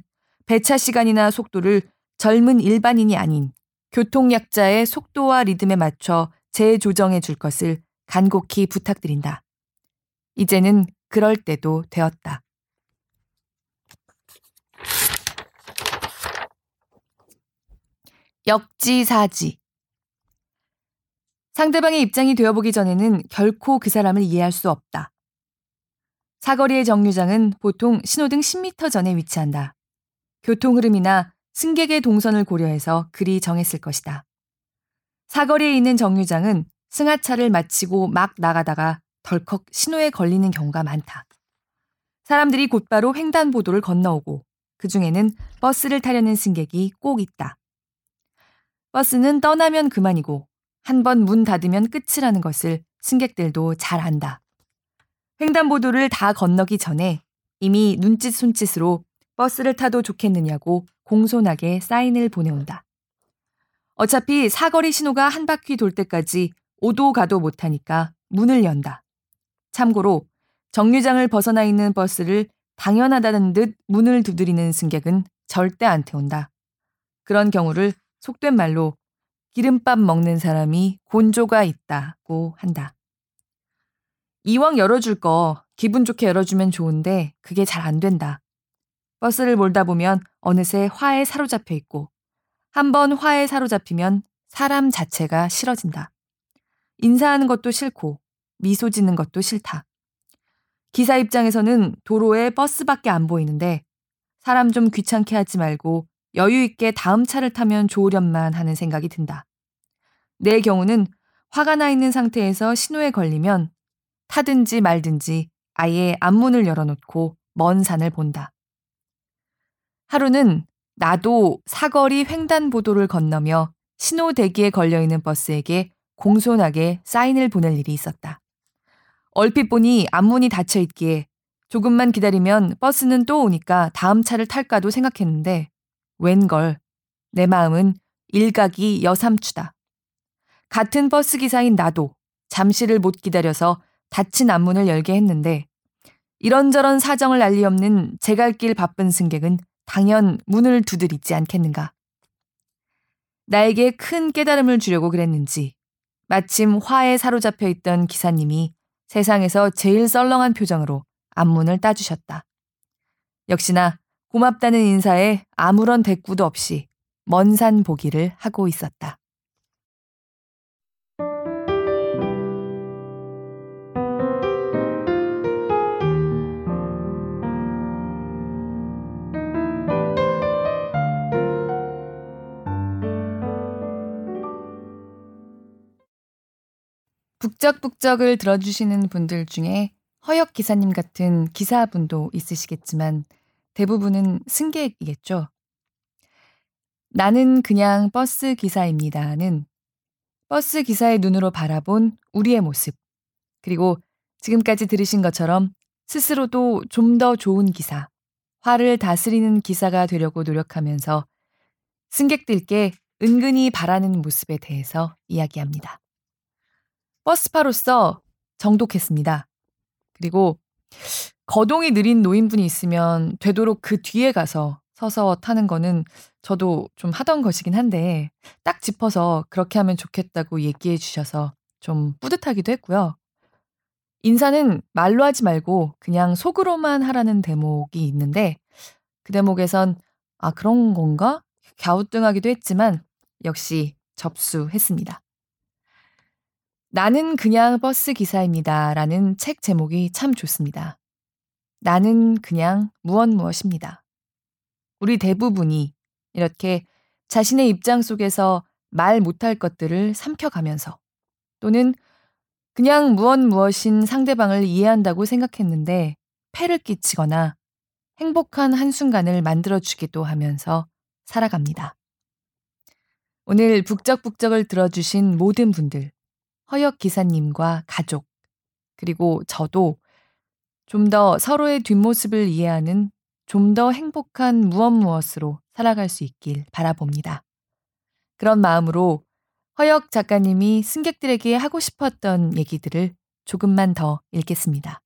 배차 시간이나 속도를 젊은 일반인이 아닌 교통약자의 속도와 리듬에 맞춰 재조정해 줄 것을 간곡히 부탁드린다. 이제는 그럴 때도 되었다. 역지사지. 상대방의 입장이 되어보기 전에는 결코 그 사람을 이해할 수 없다. 사거리의 정류장은 보통 신호등 10m 전에 위치한다. 교통 흐름이나 승객의 동선을 고려해서 그리 정했을 것이다. 사거리에 있는 정류장은 승하차를 마치고 막 나가다가 덜컥 신호에 걸리는 경우가 많다. 사람들이 곧바로 횡단보도를 건너오고 그 중에는 버스를 타려는 승객이 꼭 있다. 버스는 떠나면 그만이고 한 번 문 닫으면 끝이라는 것을 승객들도 잘 안다. 횡단보도를 다 건너기 전에 이미 눈짓 손짓으로 버스를 타도 좋겠느냐고 공손하게 사인을 보내온다. 어차피 사거리 신호가 한 바퀴 돌 때까지 오도 가도 못하니까 문을 연다. 참고로 정류장을 벗어나 있는 버스를 당연하다는 듯 문을 두드리는 승객은 절대 안 태운다. 그런 경우를 속된 말로 기름밥 먹는 사람이 곤조가 있다고 한다. 이왕 열어줄 거 기분 좋게 열어주면 좋은데 그게 잘 안 된다. 버스를 몰다 보면 어느새 화에 사로잡혀 있고 한번 화에 사로잡히면 사람 자체가 싫어진다. 인사하는 것도 싫고 미소 짓는 것도 싫다. 기사 입장에서는 도로에 버스밖에 안 보이는데 사람 좀 귀찮게 하지 말고 여유 있게 다음 차를 타면 좋으련만 하는 생각이 든다. 내 경우는 화가 나 있는 상태에서 신호에 걸리면 타든지 말든지 아예 앞문을 열어놓고 먼 산을 본다. 하루는 나도 사거리 횡단보도를 건너며 신호 대기에 걸려있는 버스에게 공손하게 사인을 보낼 일이 있었다. 얼핏 보니 앞문이 닫혀 있기에 조금만 기다리면 버스는 또 오니까 다음 차를 탈까도 생각했는데 웬걸 내 마음은 일각이 여삼추다. 같은 버스 기사인 나도 잠시를 못 기다려서 닫힌 앞문을 열게 했는데 이런저런 사정을 알리 없는 제 갈 길 바쁜 승객은 당연 문을 두드리지 않겠는가. 나에게 큰 깨달음을 주려고 그랬는지 마침 화에 사로잡혀 있던 기사님이 세상에서 제일 썰렁한 표정으로 앞문을 따주셨다. 역시나 고맙다는 인사에 아무런 대꾸도 없이 먼 산 보기를 하고 있었다. 북적북적을 들어주시는 분들 중에 허역 기사님 같은 기사분도 있으시겠지만 대부분은 승객이겠죠. 나는 그냥 버스 기사입니다는 버스 기사의 눈으로 바라본 우리의 모습, 그리고 지금까지 들으신 것처럼 스스로도 좀 더 좋은 기사, 화를 다스리는 기사가 되려고 노력하면서 승객들께 은근히 바라는 모습에 대해서 이야기합니다. 버스파로서 정독했습니다. 그리고 거동이 느린 노인분이 있으면 되도록 그 뒤에 가서 서서 타는 거는 저도 좀 하던 것이긴 한데 딱 짚어서 그렇게 하면 좋겠다고 얘기해 주셔서 좀 뿌듯하기도 했고요. 인사는 말로 하지 말고 그냥 속으로만 하라는 대목이 있는데 그 대목에선 아, 그런 건가? 갸우뚱하기도 했지만 역시 접수했습니다. 나는 그냥 버스 기사입니다. 라는 책 제목이 참 좋습니다. 나는 그냥 무엇 무엇입니다. 우리 대부분이 이렇게 자신의 입장 속에서 말 못할 것들을 삼켜가면서 또는 그냥 무엇 무엇인 상대방을 이해한다고 생각했는데 폐를 끼치거나 행복한 한순간을 만들어주기도 하면서 살아갑니다. 오늘 북적북적을 들어주신 모든 분들, 허역 기사님과 가족, 그리고 저도 좀 더 서로의 뒷모습을 이해하는 좀 더 행복한 무엇 무엇으로 살아갈 수 있길 바라봅니다. 그런 마음으로 허역 작가님이 승객들에게 하고 싶었던 얘기들을 조금만 더 읽겠습니다.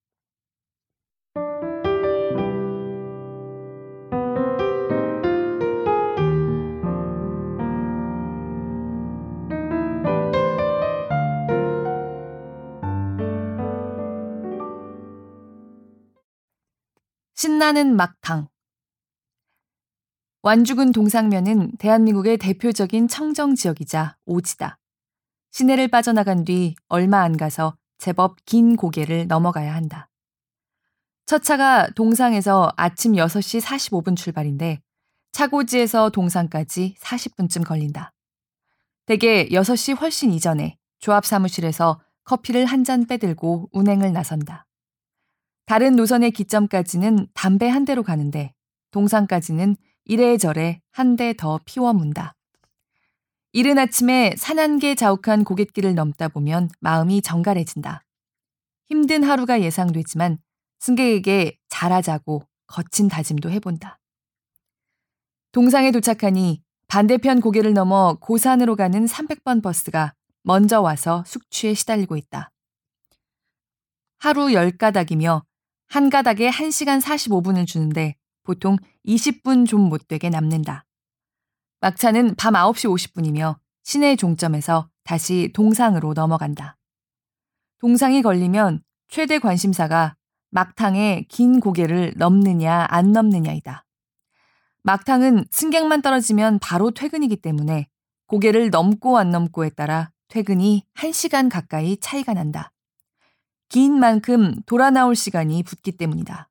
신나는 막탕. 완주군 동상면은 대한민국의 대표적인 청정 지역이자 오지다. 시내를 빠져나간 뒤 얼마 안 가서 제법 긴 고개를 넘어가야 한다. 첫 차가 동상에서 아침 6시 45분 출발인데 차고지에서 동상까지 40분쯤 걸린다. 대개 6시 훨씬 이전에 조합 사무실에서 커피를 한 잔 빼들고 운행을 나선다. 다른 노선의 기점까지는 담배 한 대로 가는데 동상까지는 이래저래 한 대 더 피워 문다. 이른 아침에 산안개 자욱한 고갯길을 넘다 보면 마음이 정갈해진다. 힘든 하루가 예상되지만 승객에게 잘하자고 거친 다짐도 해본다. 동상에 도착하니 반대편 고개를 넘어 고산으로 가는 300번 버스가 먼저 와서 숙취에 시달리고 있다. 하루 10가닥이며 한 가닥에 1시간 45분을 주는데 보통 20분 좀 못 되게 남는다. 막차는 밤 9시 50분이며 시내 종점에서 다시 동상으로 넘어간다. 동상이 걸리면 최대 관심사가 막탕의 긴 고개를 넘느냐 안 넘느냐이다. 막탕은 승객만 떨어지면 바로 퇴근이기 때문에 고개를 넘고 안 넘고에 따라 퇴근이 1시간 가까이 차이가 난다. 긴 만큼 돌아 나올 시간이 붙기 때문이다.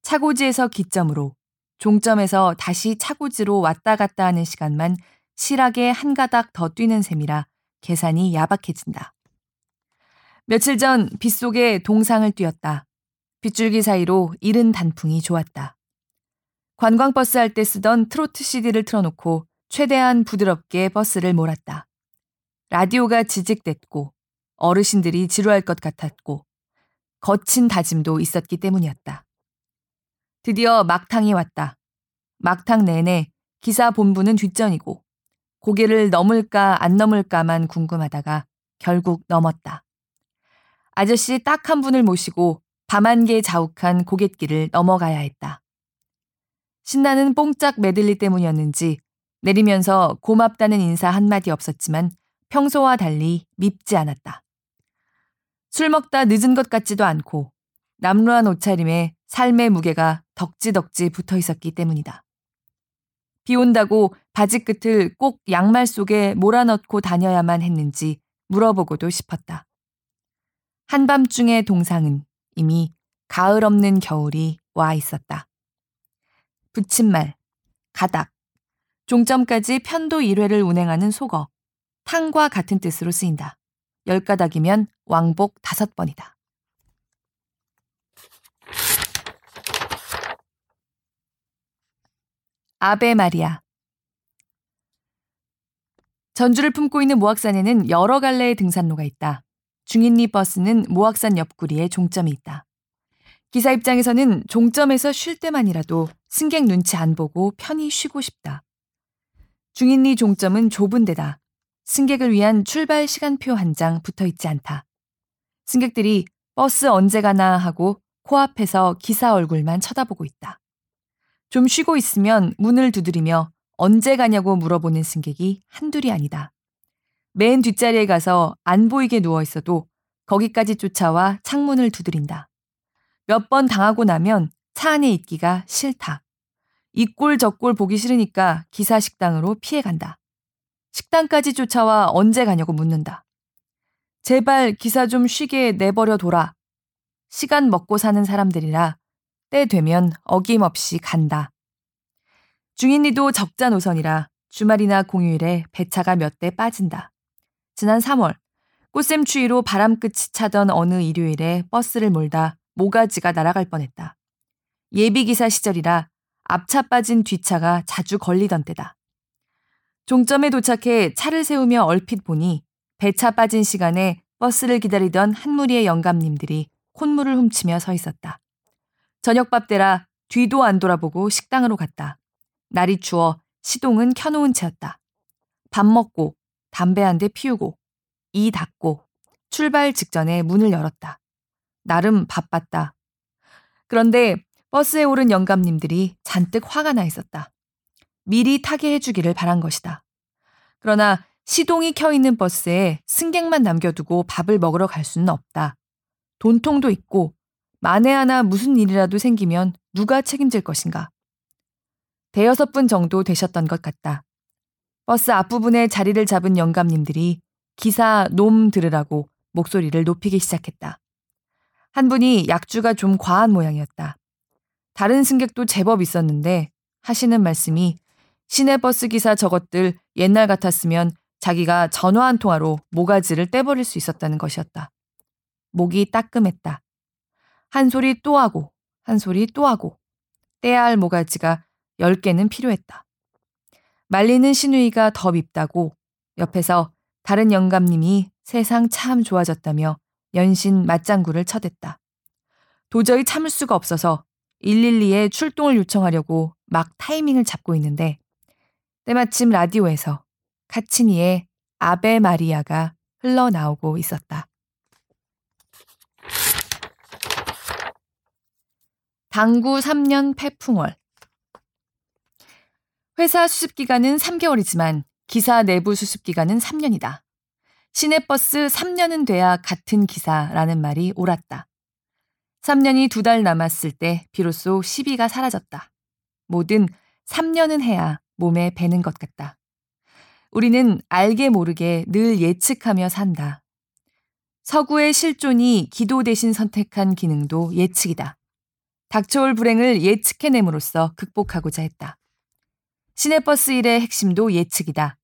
차고지에서 기점으로, 종점에서 다시 차고지로 왔다 갔다 하는 시간만 실하게 한 가닥 더 뛰는 셈이라 계산이 야박해진다. 며칠 전 빗속에 동상을 뛰었다. 빗줄기 사이로 이른 단풍이 좋았다. 관광버스 할 때 쓰던 트로트 CD를 틀어놓고 최대한 부드럽게 버스를 몰았다. 라디오가 지직댔고 어르신들이 지루할 것 같았고 거친 다짐도 있었기 때문이었다. 드디어 막탕이 왔다. 막탕 내내 기사 본부는 뒷전이고 고개를 넘을까 안 넘을까만 궁금하다가 결국 넘었다. 아저씨 딱 한 분을 모시고 밤한개 자욱한 고갯길을 넘어가야 했다. 신나는 뽕짝 메들리 때문이었는지 내리면서 고맙다는 인사 한마디 없었지만 평소와 달리 밉지 않았다. 술 먹다 늦은 것 같지도 않고 남루한 옷차림에 삶의 무게가 덕지덕지 붙어 있었기 때문이다. 비 온다고 바지 끝을 꼭 양말 속에 몰아넣고 다녀야만 했는지 물어보고도 싶었다. 한밤중의 동상은 이미 가을 없는 겨울이 와 있었다. 붙임말, 가닥, 종점까지 편도 1회를 운행하는 속어, 탕과 같은 뜻으로 쓰인다. 열가닥이면 왕복 다섯 번이다. 아베 마리아 전주를 품고 있는 모악산에는 여러 갈래의 등산로가 있다. 중인리 버스는 모악산 옆구리에 종점이 있다. 기사 입장에서는 종점에서 쉴 때만이라도 승객 눈치 안 보고 편히 쉬고 싶다. 중인리 종점은 좁은 데다 승객을 위한 출발 시간표 한 장 붙어 있지 않다. 승객들이 버스 언제 가나 하고 코앞에서 기사 얼굴만 쳐다보고 있다. 좀 쉬고 있으면 문을 두드리며 언제 가냐고 물어보는 승객이 한둘이 아니다. 맨 뒷자리에 가서 안 보이게 누워 있어도 거기까지 쫓아와 창문을 두드린다. 몇 번 당하고 나면 차 안에 있기가 싫다. 이 꼴 저 꼴 보기 싫으니까 기사 식당으로 피해 간다. 식당까지 쫓아와 언제 가냐고 묻는다. 제발 기사 좀 쉬게 내버려 둬라. 시간 먹고 사는 사람들이라 때 되면 어김없이 간다. 중인리도 적자 노선이라 주말이나 공휴일에 배차가 몇 대 빠진다. 지난 3월 꽃샘 추위로 바람 끝이 차던 어느 일요일에 버스를 몰다 모가지가 날아갈 뻔했다. 예비기사 시절이라 앞차 빠진 뒷차가 자주 걸리던 때다. 종점에 도착해 차를 세우며 얼핏 보니 배차 빠진 시간에 버스를 기다리던 한 무리의 영감님들이 콧물을 훔치며 서 있었다. 저녁밥 때라 뒤도 안 돌아보고 식당으로 갔다. 날이 추워 시동은 켜놓은 채였다. 밥 먹고 담배 한 대 피우고 이 닫고 출발 직전에 문을 열었다. 나름 바빴다. 그런데 버스에 오른 영감님들이 잔뜩 화가 나 있었다. 미리 타게 해주기를 바란 것이다. 그러나 시동이 켜 있는 버스에 승객만 남겨두고 밥을 먹으러 갈 수는 없다. 돈통도 있고 만에 하나 무슨 일이라도 생기면 누가 책임질 것인가. 대여섯 분 정도 되셨던 것 같다. 버스 앞부분에 자리를 잡은 영감님들이 기사 놈 들으라고 목소리를 높이기 시작했다. 한 분이 약주가 좀 과한 모양이었다. 다른 승객도 제법 있었는데 하시는 말씀이 시내버스 기사 저것들 옛날 같았으면 자기가 전화 한 통화로 모가지를 떼버릴 수 있었다는 것이었다. 목이 따끔했다. 한 소리 또 하고, 한 소리 또 하고, 떼야 할 모가지가 10개는 필요했다. 말리는 신우이가 더 밉다고 옆에서 다른 영감님이 세상 참 좋아졌다며 연신 맞장구를 쳐댔다. 도저히 참을 수가 없어서 112에 출동을 요청하려고 막 타이밍을 잡고 있는데 때마침 라디오에서 카치니의 아베 마리아가 흘러나오고 있었다. 당구 3년 폐풍월 회사 수습 기간은 3개월이지만 기사 내부 수습 기간은 3년이다. 시내버스 3년은 돼야 같은 기사라는 말이 옳았다. 3년이 두 달 남았을 때 비로소 시비가 사라졌다. 뭐든 3년은 해야 몸에 배는 것 같다. 우리는 알게 모르게 늘 예측하며 산다. 서구의 실존이 기도 대신 선택한 기능도 예측이다. 닥쳐올 불행을 예측해냄으로써 극복하고자 했다. 시내버스 일의 핵심도 예측이다.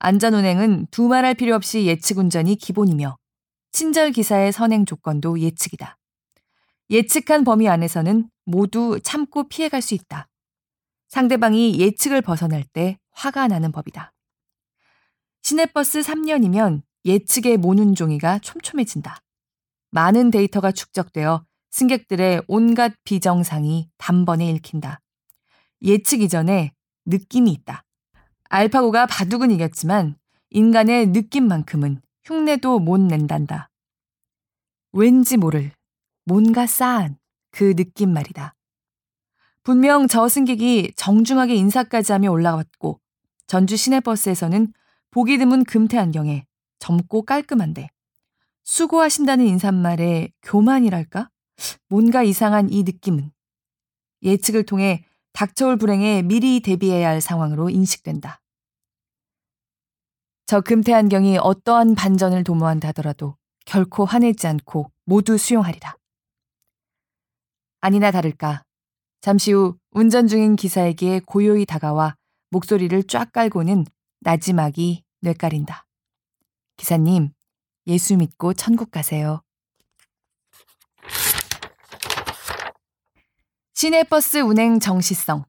안전운행은 두말할 필요 없이 예측 운전이 기본이며 친절 기사의 선행 조건도 예측이다. 예측한 범위 안에서는 모두 참고 피해갈 수 있다. 상대방이 예측을 벗어날 때 화가 나는 법이다. 시내버스 3년이면 예측의 모눈 종이가 촘촘해진다. 많은 데이터가 축적되어 승객들의 온갖 비정상이 단번에 읽힌다. 예측 이전에 느낌이 있다. 알파고가 바둑은 이겼지만 인간의 느낌만큼은 흉내도 못 낸단다. 왠지 모를 뭔가 싸한 그 느낌 말이다. 분명 저 승객이 정중하게 인사까지 하며 올라왔고 전주 시내버스에서는 보기 드문 금태 안경에 젊고 깔끔한데 수고하신다는 인사말에 교만이랄까? 뭔가 이상한 이 느낌은 예측을 통해 닥쳐올 불행에 미리 대비해야 할 상황으로 인식된다. 저 금태 안경이 어떠한 반전을 도모한다 하더라도 결코 화내지 않고 모두 수용하리라. 아니나 다를까. 잠시 후 운전 중인 기사에게 고요히 다가와 목소리를 쫙 깔고는 나지막이 뇌까린다. 기사님, 예수 믿고 천국 가세요. 시내버스 운행 정시성.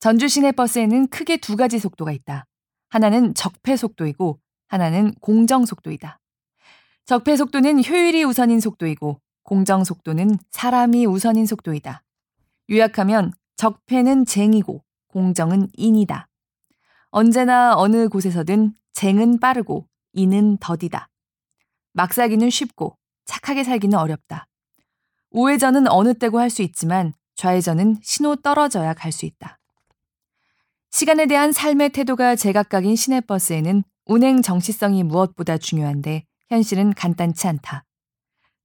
전주 시내버스에는 크게 두 가지 속도가 있다. 하나는 적폐 속도이고 하나는 공정 속도이다. 적폐 속도는 효율이 우선인 속도이고 공정 속도는 사람이 우선인 속도이다. 요약하면 적폐는 쟁이고 공정은 인이다. 언제나 어느 곳에서든 쟁은 빠르고 인은 더디다. 막 살기는 쉽고 착하게 살기는 어렵다. 우회전은 어느 때고 할 수 있지만 좌회전은 신호 떨어져야 갈 수 있다. 시간에 대한 삶의 태도가 제각각인 시내버스에는 운행 정시성이 무엇보다 중요한데 현실은 간단치 않다.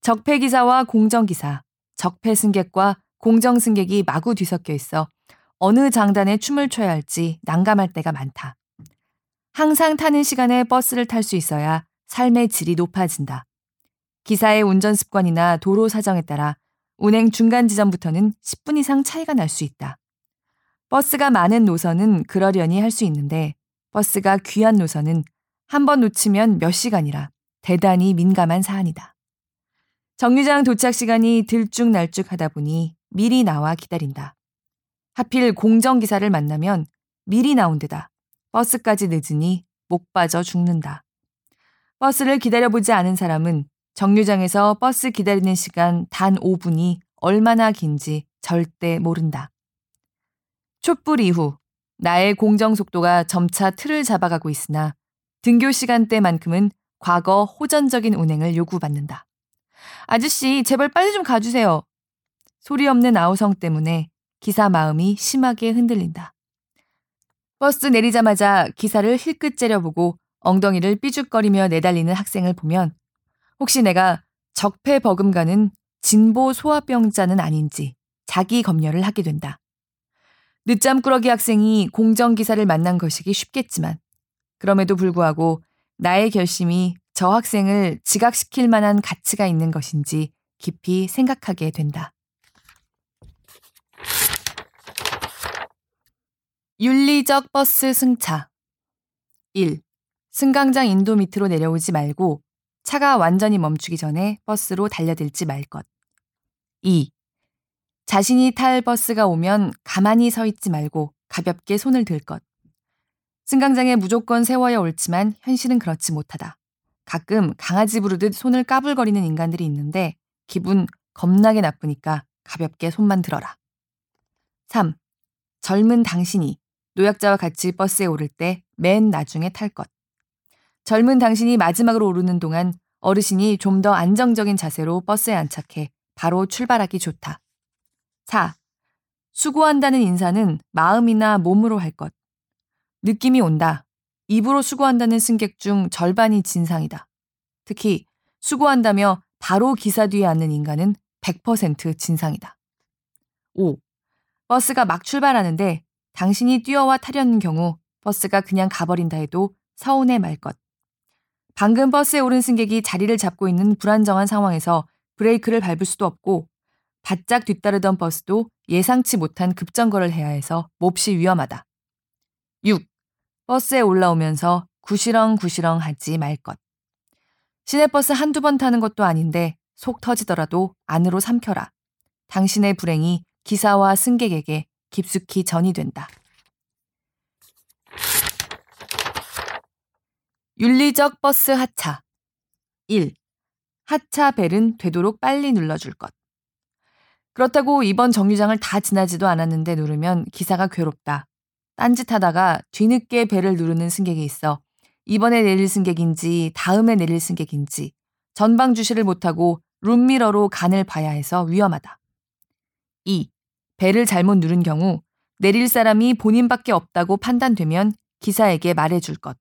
적폐 기사와 공정 기사, 적폐 승객과 공정 승객이 마구 뒤섞여 있어 어느 장단에 춤을 춰야 할지 난감할 때가 많다. 항상 타는 시간에 버스를 탈 수 있어야 삶의 질이 높아진다. 기사의 운전 습관이나 도로 사정에 따라 운행 중간 지점부터는 10분 이상 차이가 날 수 있다. 버스가 많은 노선은 그러려니 할 수 있는데 버스가 귀한 노선은 한 번 놓치면 몇 시간이라 대단히 민감한 사안이다. 정류장 도착 시간이 들쭉날쭉 하다 보니 미리 나와 기다린다. 하필 공정기사를 만나면 미리 나온 데다 버스까지 늦으니 목 빠져 죽는다. 버스를 기다려보지 않은 사람은 정류장에서 버스 기다리는 시간 단 5분이 얼마나 긴지 절대 모른다. 촛불 이후 나의 공정 속도가 점차 틀을 잡아가고 있으나 등교 시간대만큼은 과거 호전적인 운행을 요구받는다. 아저씨, 제발 빨리 좀 가주세요. 소리 없는 아우성 때문에 기사 마음이 심하게 흔들린다. 버스 내리자마자 기사를 힐끗 째려보고 엉덩이를 삐죽거리며 내달리는 학생을 보면 혹시 내가 적폐 버금가는 진보 소아병자는 아닌지 자기 검열을 하게 된다. 늦잠꾸러기 학생이 공정기사를 만난 것이기 쉽겠지만 그럼에도 불구하고 나의 결심이 저 학생을 지각시킬 만한 가치가 있는 것인지 깊이 생각하게 된다. 윤리적 버스 승차 1. 승강장 인도 밑으로 내려오지 말고 차가 완전히 멈추기 전에 버스로 달려들지 말 것. 2. 자신이 탈 버스가 오면 가만히 서 있지 말고 가볍게 손을 들 것. 승강장에 무조건 세워야 옳지만 현실은 그렇지 못하다. 가끔 강아지 부르듯 손을 까불거리는 인간들이 있는데 기분 겁나게 나쁘니까 가볍게 손만 들어라. 3. 젊은 당신이 노약자와 같이 버스에 오를 때 맨 나중에 탈 것. 젊은 당신이 마지막으로 오르는 동안 어르신이 좀 더 안정적인 자세로 버스에 안착해 바로 출발하기 좋다. 4. 수고한다는 인사는 마음이나 몸으로 할 것. 느낌이 온다. 입으로 수고한다는 승객 중 절반이 진상이다. 특히 수고한다며 바로 기사 뒤에 앉는 인간은 100% 진상이다. 5. 버스가 막 출발하는데 당신이 뛰어와 타려는 경우 버스가 그냥 가버린다 해도 서운해 말 것. 방금 버스에 오른 승객이 자리를 잡고 있는 불안정한 상황에서 브레이크를 밟을 수도 없고 바짝 뒤따르던 버스도 예상치 못한 급정거를 해야 해서 몹시 위험하다. 6. 버스에 올라오면서 구시렁구시렁 하지 말 것. 시내버스 한두 번 타는 것도 아닌데 속 터지더라도 안으로 삼켜라. 당신의 불행이 기사와 승객에게 깊숙이 전이 된다. 윤리적 버스 하차 1. 하차 벨은 되도록 빨리 눌러줄 것. 그렇다고 이번 정류장을 다 지나지도 않았는데 누르면 기사가 괴롭다. 딴짓하다가 뒤늦게 벨을 누르는 승객이 있어 이번에 내릴 승객인지 다음에 내릴 승객인지 전방 주시를 못하고 룸미러로 간을 봐야 해서 위험하다. 2. 벨을 잘못 누른 경우 내릴 사람이 본인밖에 없다고 판단되면 기사에게 말해줄 것.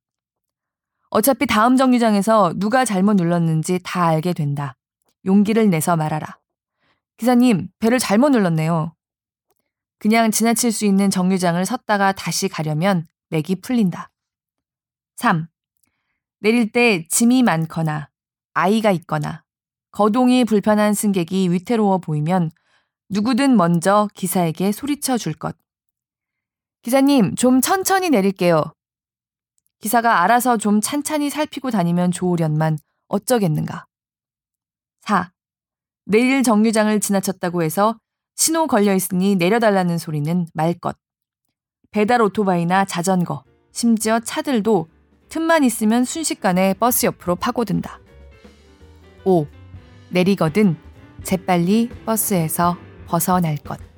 어차피 다음 정류장에서 누가 잘못 눌렀는지 다 알게 된다. 용기를 내서 말하라. 기사님, 배를 잘못 눌렀네요. 그냥 지나칠 수 있는 정류장을 섰다가 다시 가려면 맥이 풀린다. 3. 내릴 때 짐이 많거나 아이가 있거나 거동이 불편한 승객이 위태로워 보이면 누구든 먼저 기사에게 소리쳐 줄 것. 기사님, 좀 천천히 내릴게요. 기사가 알아서 좀 찬찬히 살피고 다니면 좋으련만 어쩌겠는가. 4. 내일 정류장을 지나쳤다고 해서 신호 걸려 있으니 내려달라는 소리는 말 것. 배달 오토바이나 자전거, 심지어 차들도 틈만 있으면 순식간에 버스 옆으로 파고든다. 5. 내리거든 재빨리 버스에서 벗어날 것.